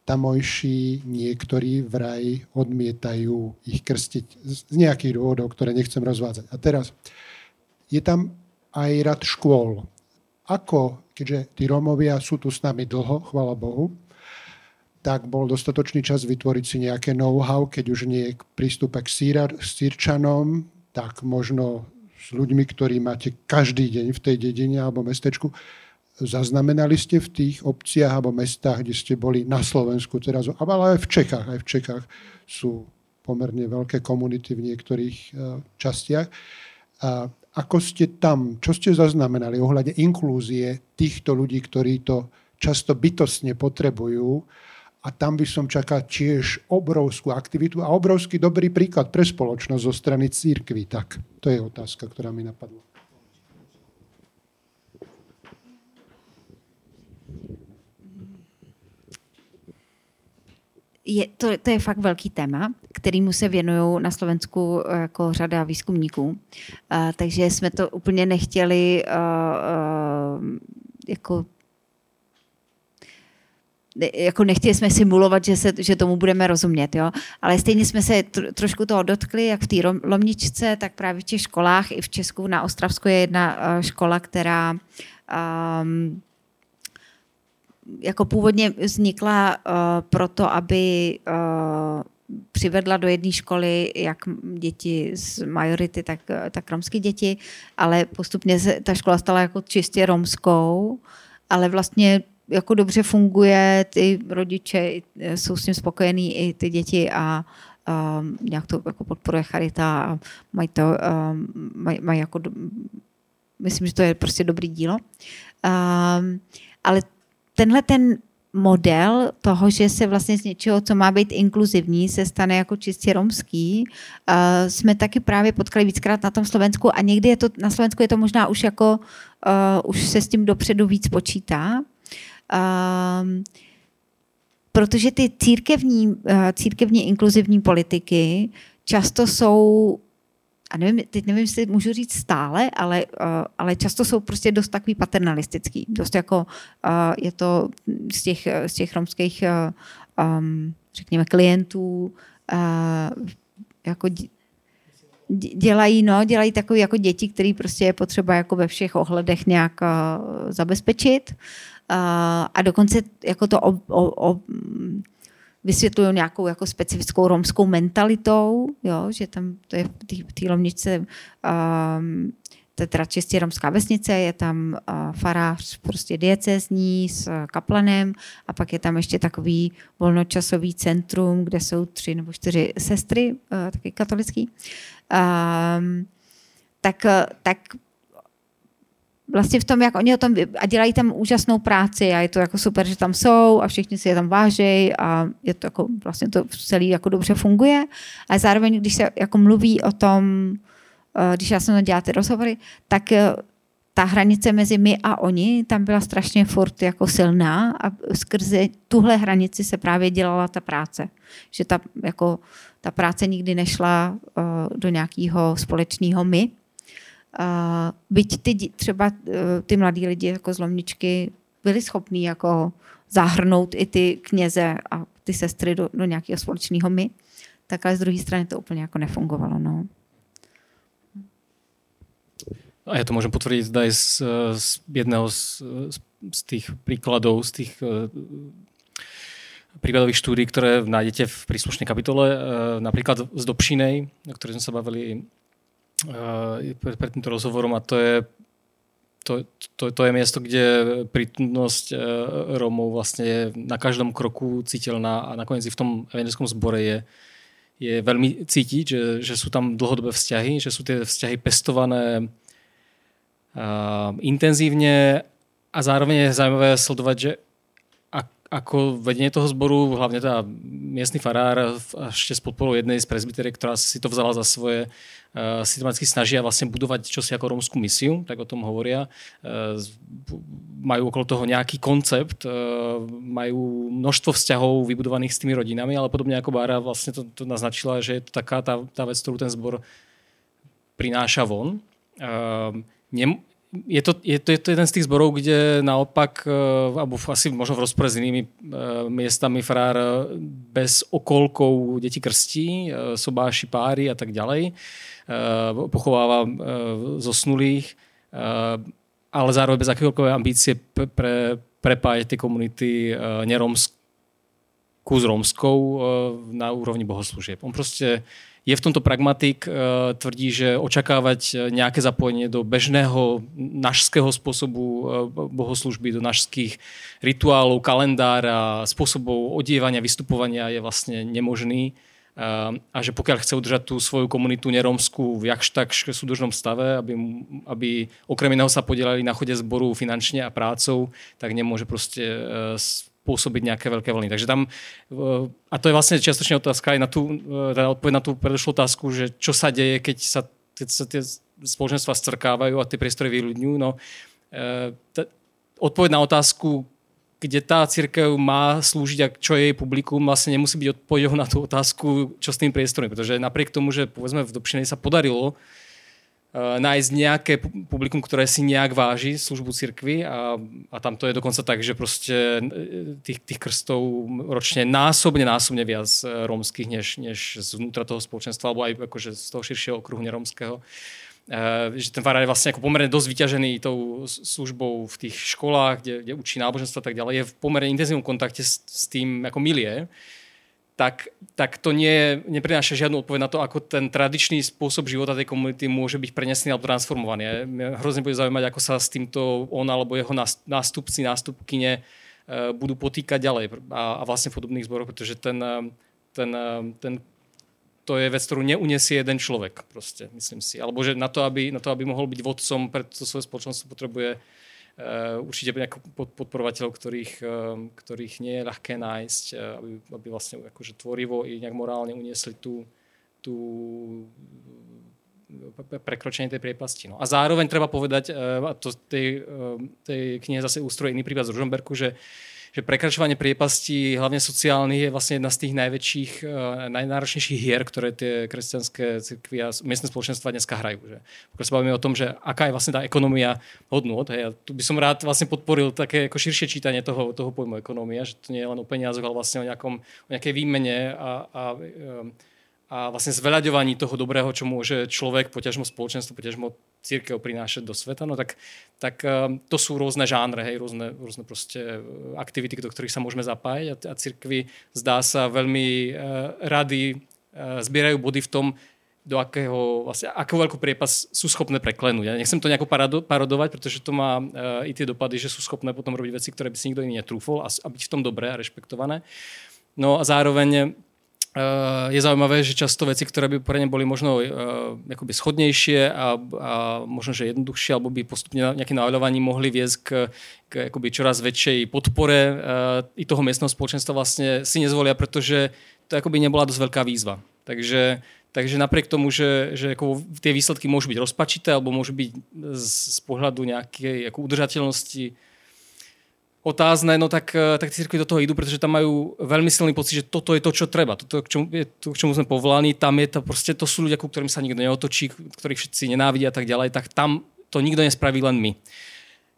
tamojší niektorí vraj odmietajú ich krstiť z nejakých dôvodov, ktoré nechcem rozvádzať. A teraz je tam aj rad škôl. Ako, keďže tí Rómovia sú tu s nami dlho, chvala Bohu, tak bol dostatočný čas vytvoriť si nejaké know-how, keď už nie k prístupe k sírčanom, tak možno s ľuďmi, ktorí máte každý deň v tej dedine alebo mestečku. Zaznamenali ste v tých obciach alebo mestách, kde ste boli na Slovensku teraz, ale aj v Čechách, aj v Čechách sú pomerne veľké komunity v niektorých e, častiach. A ako ste tam, čo ste zaznamenali ohľade inklúzie týchto ľudí, ktorí to často bytostne potrebujú, a tam by som čakal tiež obrovskú aktivitu a obrovský dobrý príklad pre spoločnosť zo strany církvy. Tak, to je otázka, ktorá mi napadla. je, to, to je fakt velký téma, kterýmu se věnují na Slovensku jako řada výzkumníků. Uh, takže jsme to úplně nechtěli uh, uh, jako jako nechtěli jsme simulovat, že, se, že tomu budeme rozumět, jo? ale stejně jsme se tr- trošku toho dotkli, jak v té Lomničce, tak právě v těch školách. I v Česku na Ostravsku je jedna uh, škola, která um, jako původně vznikla uh, proto, aby uh, přivedla do jedné školy jak děti z majority, tak, tak romské děti, ale postupně se ta škola stala jako čistě romskou, ale vlastně jako dobře funguje, ty rodiče jsou s tím spokojení i ty děti a um, nějak to jako podporuje charita a mají to, um, mají, mají jako, myslím, že to je prostě dobrý dílo. Um, ale tenhle ten model toho, že se vlastně z něčeho, co má být inkluzivní, se stane jako čistě romský, uh, jsme taky právě potkali víckrát na tom Slovensku a někdy je to, na Slovensku je to možná už jako, uh, už se s tím dopředu víc počítá. Um, protože ty církevní, uh, církevní inkluzivní politiky často jsou a nevím, teď nevím, jestli můžu říct stále, ale, uh, ale často jsou prostě dost takový paternalistický. Dost jako uh, je to z těch, z těch romských, um, řekněme, klientů jako dělají, no, dělají takový jako děti, který prostě je potřeba jako ve všech ohledech nějak zabezpečit. Uh, a dokonce jako to o, o, o, vysvětlují nějakou jako specifickou romskou mentalitou, jo, že tam to je v té lomničce um, teda čistě romská vesnice, je tam uh, farář prostě diecezní s kaplanem a pak je tam ještě takový volnočasový centrum, kde jsou tři nebo čtyři sestry, uh, taky katolický. Um, tak, tak vlastně v tom, jak oni o tom, a dělají tam úžasnou práci a je to jako super, že tam jsou a všichni si je tam vážejí a je to jako, vlastně to celý jako dobře funguje. A zároveň, když se jako mluví o tom, eh, když já jsem tam dělala ty rozhovory, tak eh, ta hranice mezi my a oni tam byla strašně furt jako silná a skrze tuhle hranici se právě dělala ta práce. Že ta, jako, ta práce nikdy nešla uh, do nějakého společného my, byť ty, třeba uh, ty mladí lidi jako zlomničky byli schopní jako zahrnout i ty kněze a ty sestry do, do nějakého společného my, tak ale z druhé strany to úplně jako nefungovalo. No. A ja to môžem potvrdiť aj z, z jedného z, z tých príkladov, z tých prípadových štúdí, ktoré nájdete v príslušnej kapitole, napríklad z Dobšinej, o ktorej sme sa bavili pred, pred týmto rozhovorom a to je to, to, to je miesto, kde prítomnosť eh, Rómov vlastne je na každom kroku citeľná a nakoniec i v tom evangelskom zbore je, je veľmi cítiť, že, že sú tam dlhodobé vzťahy, že sú tie vzťahy pestované uh, intenzívne a zároveň je zaujímavé sledovať, že ako vedenie toho zboru, hlavne teda miestny farár ešte s podporou jednej z presbyterie, ktorá si to vzala za svoje, uh, systematicky snažia vlastne budovať čosi ako rómskú misiu, tak o tom hovoria. Uh, majú okolo toho nejaký koncept, uh, majú množstvo vzťahov vybudovaných s tými rodinami, ale podobne ako Bára vlastne to, to naznačila, že je to taká tá, tá vec, ktorú ten zbor prináša von. Nem, je to, je, to, je to jeden z tých zborov, kde naopak, eh, alebo asi možno v rozpore s inými eh, miestami farár eh, bez okolkov deti krstí, sobáši páry a tak ďalej, pochováva zosnulých, ale zároveň bez akéhokoľvek ambície pre, prepájať tie komunity neromskú s romskou na úrovni bohoslúžieb. On proste je v tomto pragmatik, tvrdí, že očakávať nejaké zapojenie do bežného našského spôsobu bohoslužby, do našských rituálov, kalendára, spôsobov odievania, vystupovania je vlastne nemožný a že pokiaľ chce udržať tú svoju komunitu neromskú v jakž tak súdržnom stave, aby, aby okrem iného sa podielali na chode zboru finančne a prácou, tak nemôže proste spôsobiť nejaké veľké vlny. Takže tam, e, a to je vlastne čiastočne otázka aj na tú, e, teda odpoveď na tú predošlú otázku, že čo sa deje, keď sa, keď sa tie spoločenstva strkávajú a tie priestory vyľudňujú. No, t- odpoveď na otázku, kde tá církev má slúžiť a čo je jej publikum, vlastne nemusí byť odpovedou na tú otázku, čo s tým priestorom. Pretože napriek tomu, že povedzme v Dobšine sa podarilo uh, nájsť nejaké publikum, ktoré si nejak váži službu cirkvi a, a tam to je dokonca tak, že proste e, tých, tých krstov ročne násobne, násobne viac e, rómskych, než, než zvnútra toho spoločenstva, alebo aj akože z toho širšieho okruhu nerómskeho. Uh, že ten farár je vlastne ako pomerne dosť vyťažený tou službou v tých školách, kde, kde učí náboženstvo a tak ďalej, je v pomerne intenzívnom kontakte s, s tým ako milie, tak, tak to nie, neprináša žiadnu odpoveď na to, ako ten tradičný spôsob života tej komunity môže byť prenesený alebo transformovaný. Mňa hrozne bude zaujímať, ako sa s týmto on alebo jeho nástupci, nástupkyne eh, budú potýkať ďalej a, a vlastne v podobných zboroch, pretože ten, eh, ten, ten to je vec, ktorú neuniesie jeden človek, proste, myslím si. Alebo že na to, aby, na to, aby mohol byť vodcom pre to svoje spoločenstvo, potrebuje uh, určite nejakú podporovateľov, ktorých, uh, ktorých nie je ľahké nájsť, uh, aby, aby vlastne akože tvorivo i nejak morálne uniesli tú, tú prekročenie tej priepasti. No. A zároveň treba povedať, a to tej, tej knihe zase ústroje iný prípad z Ružomberku, že že prekračovanie priepastí, hlavne sociálnych, je vlastne jedna z tých najväčších, uh, najnáročnejších hier, ktoré tie kresťanské cirkvy a miestne spoločenstva dneska hrajú. Že? Pokiaľ sa bavíme o tom, že aká je vlastne tá ekonomia hodnot. Hej, a tu by som rád vlastne podporil také ako širšie čítanie toho, toho pojmu ekonomia, že to nie je len o peniazoch, ale vlastne o, nejakom, o nejakej výmene a, a um, a vlastne zveľaďovaní toho dobrého, čo môže človek, poťažmo spoločenstvo, poťažmo církev prinášať do sveta, no tak, tak um, to sú rôzne žánre, hej, rôzne, rôzne proste uh, aktivity, do ktorých sa môžeme zapájať a, a církvy zdá sa veľmi uh, rady zbierajú body v tom, do akého, vlastne, akú veľkú priepas sú schopné preklenúť. Ja nechcem to nejako parado, parodovať, pretože to má uh, i tie dopady, že sú schopné potom robiť veci, ktoré by si nikto iný netrúfol a, a byť v tom dobré a rešpektované. No a zároveň je zaujímavé, že často veci, ktoré by pre ne boli možno uh, akoby schodnejšie a, a možno, že jednoduchšie, alebo by postupne nejaké náľovaní mohli viesť k, k akoby čoraz väčšej podpore uh, i toho miestneho spoločenstva vlastne si nezvolia, pretože to akoby nebola dosť veľká výzva. Takže, takže napriek tomu, že, že ako tie výsledky môžu byť rozpačité alebo môžu byť z, z pohľadu nejakej ako udržateľnosti otázne, no tak, eh, tak cirkvi do toho idú, pretože tam majú veľmi silný pocit, že toto je to, čo treba. Toto, k čomu, je to, k čomu sme povolaní, tam je to, proste to sú ľudia, ku ktorým sa nikto neotočí, ktorých všetci nenávidia a tak ďalej, tak tam to nikto nespraví, len my.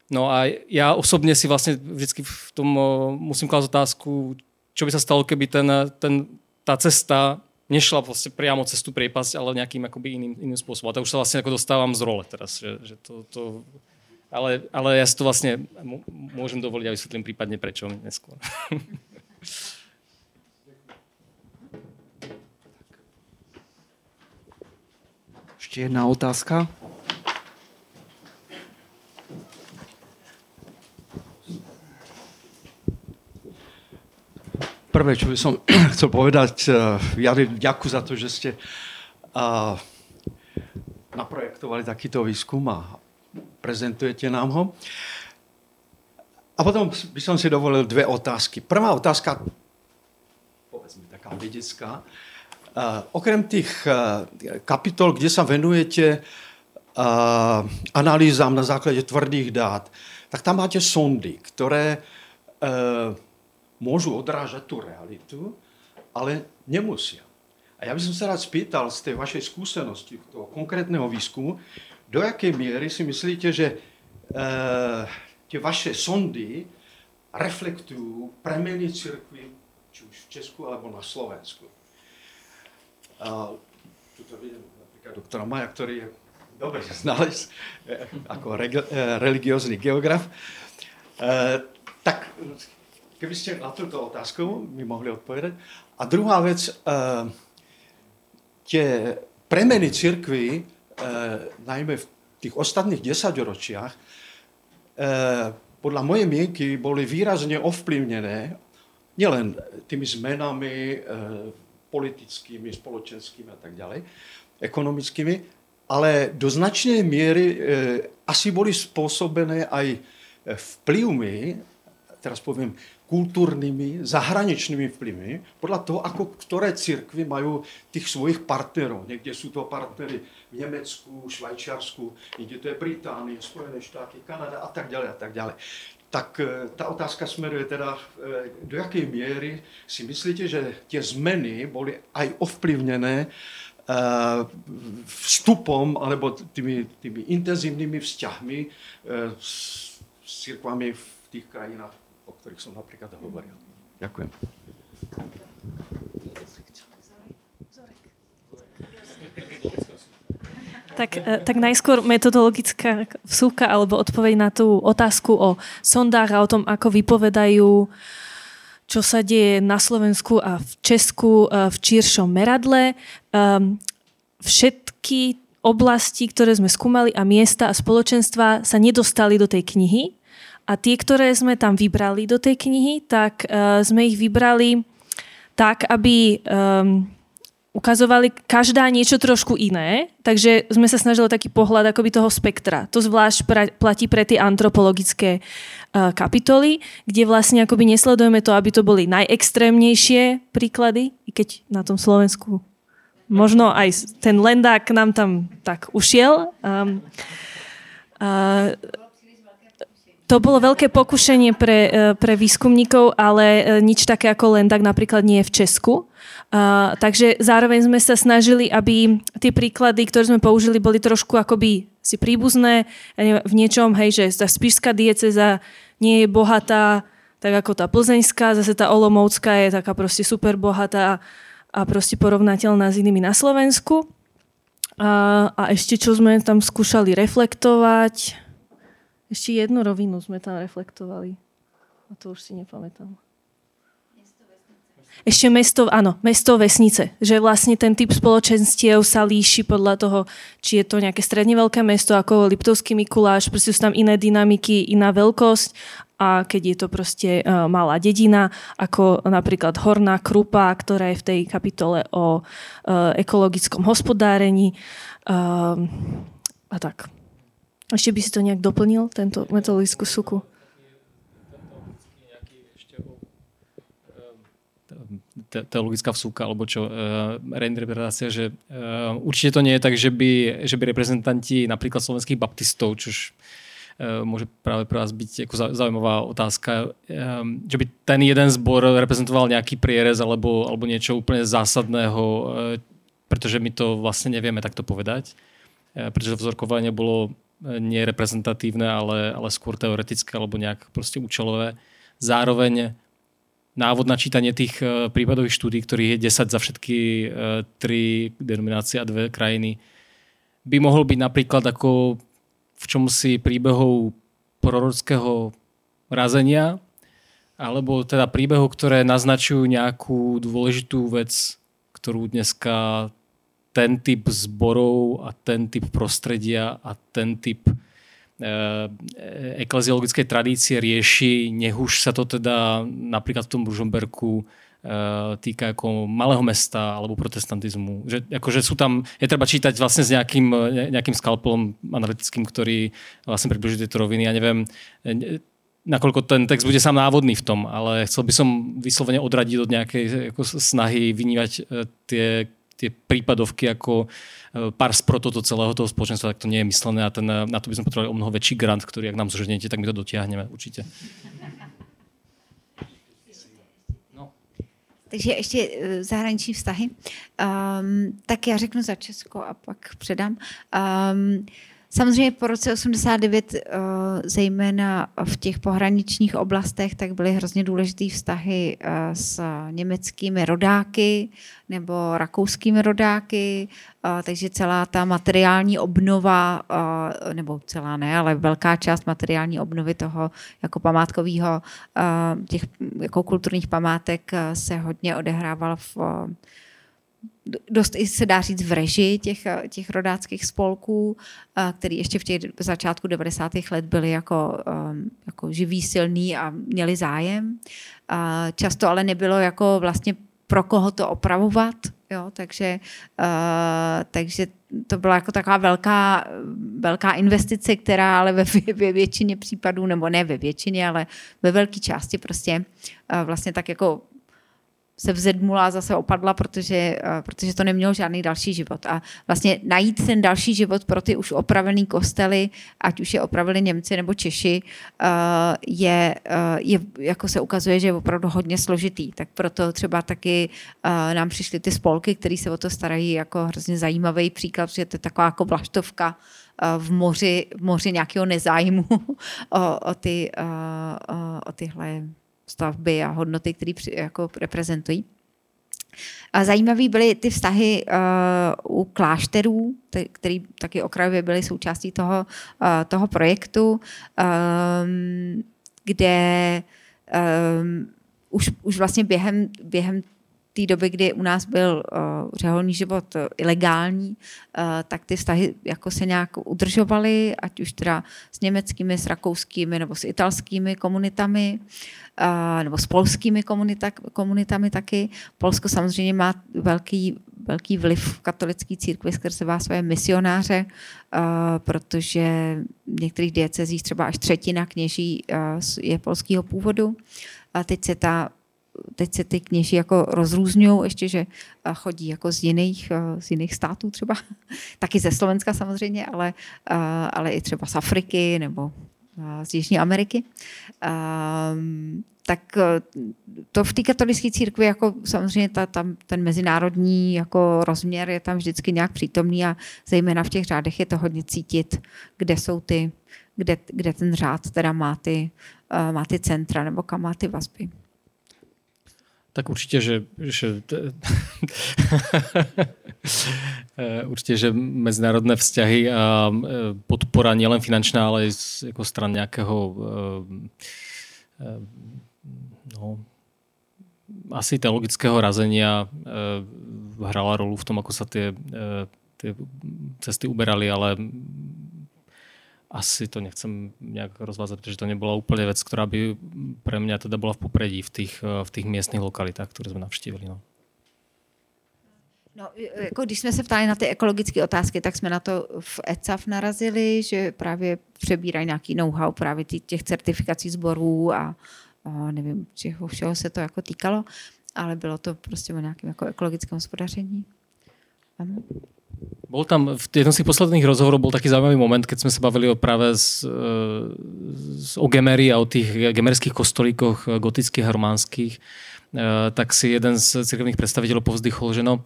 No a ja osobne si vlastne vždy v tom eh, musím klásť otázku, čo by sa stalo, keby ten, ten, tá cesta nešla vlastne priamo cez tú priepasť, ale nejakým akoby iným, iným spôsobom. A to už sa vlastne ako dostávam z role teraz, že, že to, to ale, ale ja si to vlastne môžem dovoliť a vysvetlím prípadne prečo neskôr. Ešte jedna otázka. Prvé, čo by som chcel povedať, vyjadriť ďaku za to, že ste uh, naprojektovali takýto výskum a prezentujete nám ho. A potom by som si dovolil dve otázky. Prvá otázka, povedzme taká vedecká. Uh, okrem tých uh, kapitol, kde sa venujete uh, analýzám na základe tvrdých dát, tak tam máte sondy, ktoré môžu odrážať tú realitu, ale nemusia. A ja by som sa rád spýtal z tej vašej skúsenosti, toho konkrétneho výskumu, do jaké miery si myslíte, že uh, tie vaše sondy reflektujú premeny cirkvy, či už v Česku alebo na Slovensku. Uh, tuto vidím napríklad doktora Maja, ktorý je dobre znalec eh, ako regi- religiózny geograf. Uh, tak keby ste na túto otázku mi mohli odpovedať. A druhá vec, uh, tie premeny cirkvy Eh, najmä v tých ostatných desaťročiach, eh, podľa mojej mienky boli výrazne ovplyvnené nielen tými zmenami eh, politickými, spoločenskými a tak ďalej, ekonomickými, ale do značnej miery asi boli spôsobené aj vplyvmi, teraz poviem, kultúrnymi, zahraničnými vplyvmi, podľa toho, ako ktoré církvy majú tých svojich partnerov. Niekde sú to partnery v Nemecku, Švajčiarsku, niekde to je Británie, Spojené štáty, Kanada a tak ďalej a tak ďalej. Tak e, tá otázka smeruje teda, e, do jakej miery si myslíte, že tie zmeny boli aj ovplyvnené e, vstupom alebo tými, tými intenzívnymi vzťahmi s, církvami v tých krajinách ktorých som napríklad hovoril. Ďakujem. Tak, e, tak najskôr metodologická vsúka alebo odpoveď na tú otázku o sondách a o tom, ako vypovedajú, čo sa deje na Slovensku a v Česku e, v číršom meradle. Ehm, všetky oblasti, ktoré sme skúmali a miesta a spoločenstva sa nedostali do tej knihy, a tie, ktoré sme tam vybrali do tej knihy, tak uh, sme ich vybrali tak, aby um, ukazovali každá niečo trošku iné, takže sme sa snažili taký pohľad akoby toho spektra. To zvlášť pra, platí pre tie antropologické uh, kapitoly, kde vlastne akoby nesledujeme to, aby to boli najextrémnejšie príklady, i keď na tom Slovensku možno aj ten Lendák nám tam tak ušiel. Um, uh, to bolo veľké pokušenie pre, e, pre výskumníkov, ale e, nič také ako len tak napríklad nie je v Česku. Uh, takže zároveň sme sa snažili, aby tie príklady, ktoré sme použili, boli trošku akoby si príbuzné v niečom, hej, že tá spišská dieceza nie je bohatá, tak ako tá plzeňská, zase tá olomovská je taká proste super bohatá a proste porovnateľná s inými na Slovensku. A, a ešte čo sme tam skúšali reflektovať, ešte jednu rovinu sme tam reflektovali. A to už si nepamätám. Ešte mesto, áno, mesto vesnice. Že vlastne ten typ spoločenstiev sa líši podľa toho, či je to nejaké stredne veľké mesto ako Liptovský Mikuláš, proste sú tam iné dynamiky, iná veľkosť a keď je to proste uh, malá dedina, ako napríklad Horná Krupa, ktorá je v tej kapitole o uh, ekologickom hospodárení uh, a tak. Ešte by si to nejak doplnil, tento metodickú suku? teologická vsúka, alebo čo, uh, reinterpretácia, že uh, určite to nie je tak, že by, že by reprezentanti napríklad slovenských baptistov, čož uh, môže práve pre vás byť ako zaujímavá otázka, um, že by ten jeden zbor reprezentoval nejaký prierez alebo, alebo niečo úplne zásadného, uh, pretože my to vlastne nevieme takto povedať, uh, pretože vzorkovanie bolo nie reprezentatívne, ale, ale skôr teoretické alebo nejak proste účelové. Zároveň návod na čítanie tých e, prípadových štúdí, ktorých je 10 za všetky e, tri denominácie a dve krajiny, by mohol byť napríklad ako v čom si príbehov prorockého razenia, alebo teda príbehov, ktoré naznačujú nejakú dôležitú vec, ktorú dneska ten typ zborov a ten typ prostredia a ten typ e, ekleziologickej tradície rieši, nech už sa to teda napríklad v tom Ružomberku e, týka ako malého mesta alebo protestantizmu. Že, akože sú tam, je treba čítať vlastne s nejakým, nejakým skalpelom analytickým, ktorý vlastne približuje tieto roviny. Ja neviem, nakoľko ten text bude sám návodný v tom, ale chcel by som vyslovene odradiť od nejakej ako snahy vynívať e, tie tie prípadovky ako e, pars pro toto celého toho spoločenstva, tak to nie je myslené a ten, e, na to by sme potrebovali o mnoho väčší grant, ktorý, ak nám zhrniete, tak my to dotiahneme určite. No. Takže ještě e, zahraniční vztahy. Um, tak já řeknu za Česko a pak předám. Um, Samozřejmě po roce 89, eh, zejména v těch pohraničních oblastech, tak byly hrozně důležité vztahy eh, s německými rodáky nebo rakouskými rodáky, eh, takže celá ta materiální obnova, nebo celá ne, ale velká část materiální obnovy toho jako památkového, těch jako kulturních památek se hodně odehrávala v dost i se dá říct v režii těch, těch rodáckých spolků, který ještě v těch začátku 90. let byly jako, um, jako živý, silný a měli zájem. Často ale nebylo jako vlastně pro koho to opravovat, jo, takže, takže to byla jako taková velká, velká investice, která ale ve, ve většině případů, nebo ne ve většině, ale ve velké části prostě vlastně tak jako se vzedmula zase opadla, protože, eh, protože to nemělo žádný další život. A vlastně najít ten další život pro ty už opravený kostely, ať už je opravili Němci nebo Češi, eh, je, eh, je, jako se ukazuje, že je opravdu hodně složitý. Tak proto třeba taky nám přišly ty spolky, které se o to starají jako hrozně zajímavý příklad, že to je taková jako vlaštovka v moři, v moři nějakého nezájmu o, o, ty, o, o tyhle stavby a hodnoty, které jako reprezentují. A zajímavý byly ty vztahy uh, u klášterů, které taky okrajově byly součástí toho, uh, toho projektu, um, kde um, už, už vlastně během, během té doby, kdy u nás byl uh, řeholní život uh, ilegální, uh, tak ty vztahy jako se nějak udržovaly, ať už teda s německými, s rakouskými nebo s italskými komunitami, uh, nebo s polskými komunita, komunitami taky. Polsko samozřejmě má velký, velký vliv v katolické církvi skrze vás své misionáře, protože v některých diecezích třeba až třetina kněží je polského původu. A teď se ta teď se ty kněží jako rozrůzňují, ještě, že chodí jako z jiných, z jiných států třeba, taky ze Slovenska samozřejmě, ale, ale i třeba z Afriky nebo z Jižní Ameriky. Tak to v té katolické církvi jako samozřejmě ta, tam, ten mezinárodní jako rozměr je tam vždycky nějak přítomný a zejména v těch řádech je to hodně cítit, kde jsou ty, kde, kde ten řád teda má ty, má ty centra nebo kam má ty vazby. Tak určite, že, že určite, že medzinárodné vzťahy a e, podpora nielen finančná, ale aj z ako stran nejakého e, e, no, asi teologického razenia hrala rolu v tom, ako sa tie, tie cesty uberali, ale asi to nechcem nejak rozvázať, pretože to nebola úplne vec, ktorá by pre mňa teda bola v popredí v tých, eh, v tých miestnych lokalitách, ktoré sme navštívili. No. No, jako když jsme se ptali na ty ekologické otázky, tak jsme na to v ECAF narazili, že právě přebírají nějaký know-how právě těch certifikací sborů a, a nevím, čeho všeho se to jako týkalo, ale bylo to prostě o nějakém jako ekologickém hospodaření. Ano. Bol tam, v jednom z tých posledných rozhovorov bol taký zaujímavý moment, keď sme sa bavili o práve z, z, o Gemery a o tých gemerských kostolíkoch gotických a románskych, e, tak si jeden z cirkevných predstaviteľov povzdychol, že no,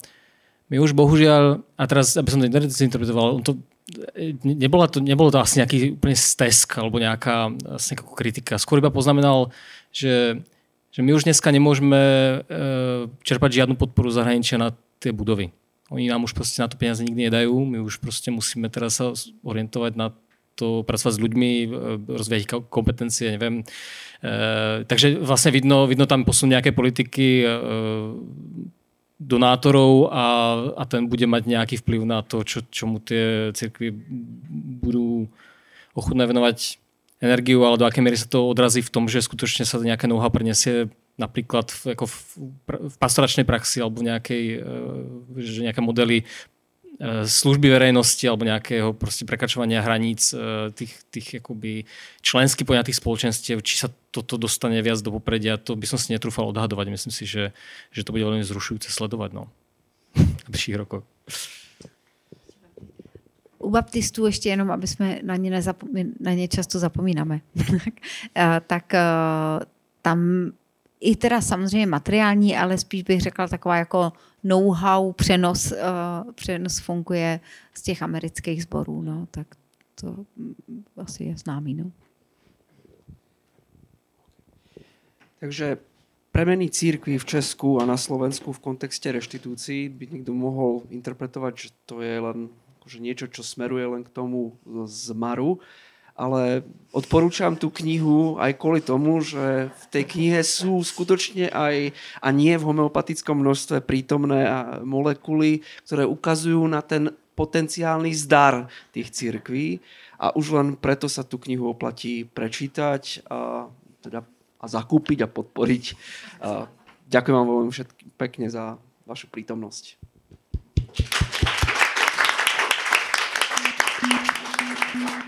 my už bohužiaľ, a teraz, aby som to interpretoval, on to, nebola to, nebolo to asi nejaký úplne stesk alebo nejaká, asi nejaká kritika. Skôr iba poznamenal, že, že my už dneska nemôžeme e, čerpať žiadnu podporu zahraničia na tie budovy oni nám už proste na to peniaze nikdy nedajú. My už proste musíme teraz sa orientovať na to, pracovať s ľuďmi, e, rozvíjať kompetencie, neviem. E, takže vlastne vidno, vidno tam posun nejaké politiky e, donátorov a, a ten bude mať nejaký vplyv na to, čo, čomu tie cirkvy budú ochutné venovať energiu, ale do akej miery sa to odrazí v tom, že skutočne sa nejaké know-how preniesie napríklad v, ako v, v pastoračnej praxi alebo nejakej, e, že nejaké modely e, služby verejnosti alebo nejakého proste prekračovania hraníc e, tých, tých akoby člensky poňatých spoločenstiev, či sa toto dostane viac do popredia, to by som si netrúfal odhadovať. Myslím si, že, že to bude veľmi zrušujúce sledovať no. v bližších rokoch. U baptistů ještě jenom, aby jsme na ně, na ně často zapomínáme, tak tam i teda samozřejmě materiální, ale spíš bych řekla taková jako know-how, přenos, uh, přenos funguje z těch amerických sborů, no, tak to asi je známý, no. Takže premeny církvy v Česku a na Slovensku v kontexte reštitúcií by niekto mohol interpretovať, že to je len akože niečo, čo smeruje len k tomu zmaru ale odporúčam tú knihu aj kvôli tomu, že v tej knihe sú skutočne aj, a nie v homeopatickom množstve prítomné molekuly, ktoré ukazujú na ten potenciálny zdar tých cirkví a už len preto sa tú knihu oplatí prečítať a, teda, a zakúpiť a podporiť. A ďakujem vám veľmi všetkým pekne za vašu prítomnosť. Thank you.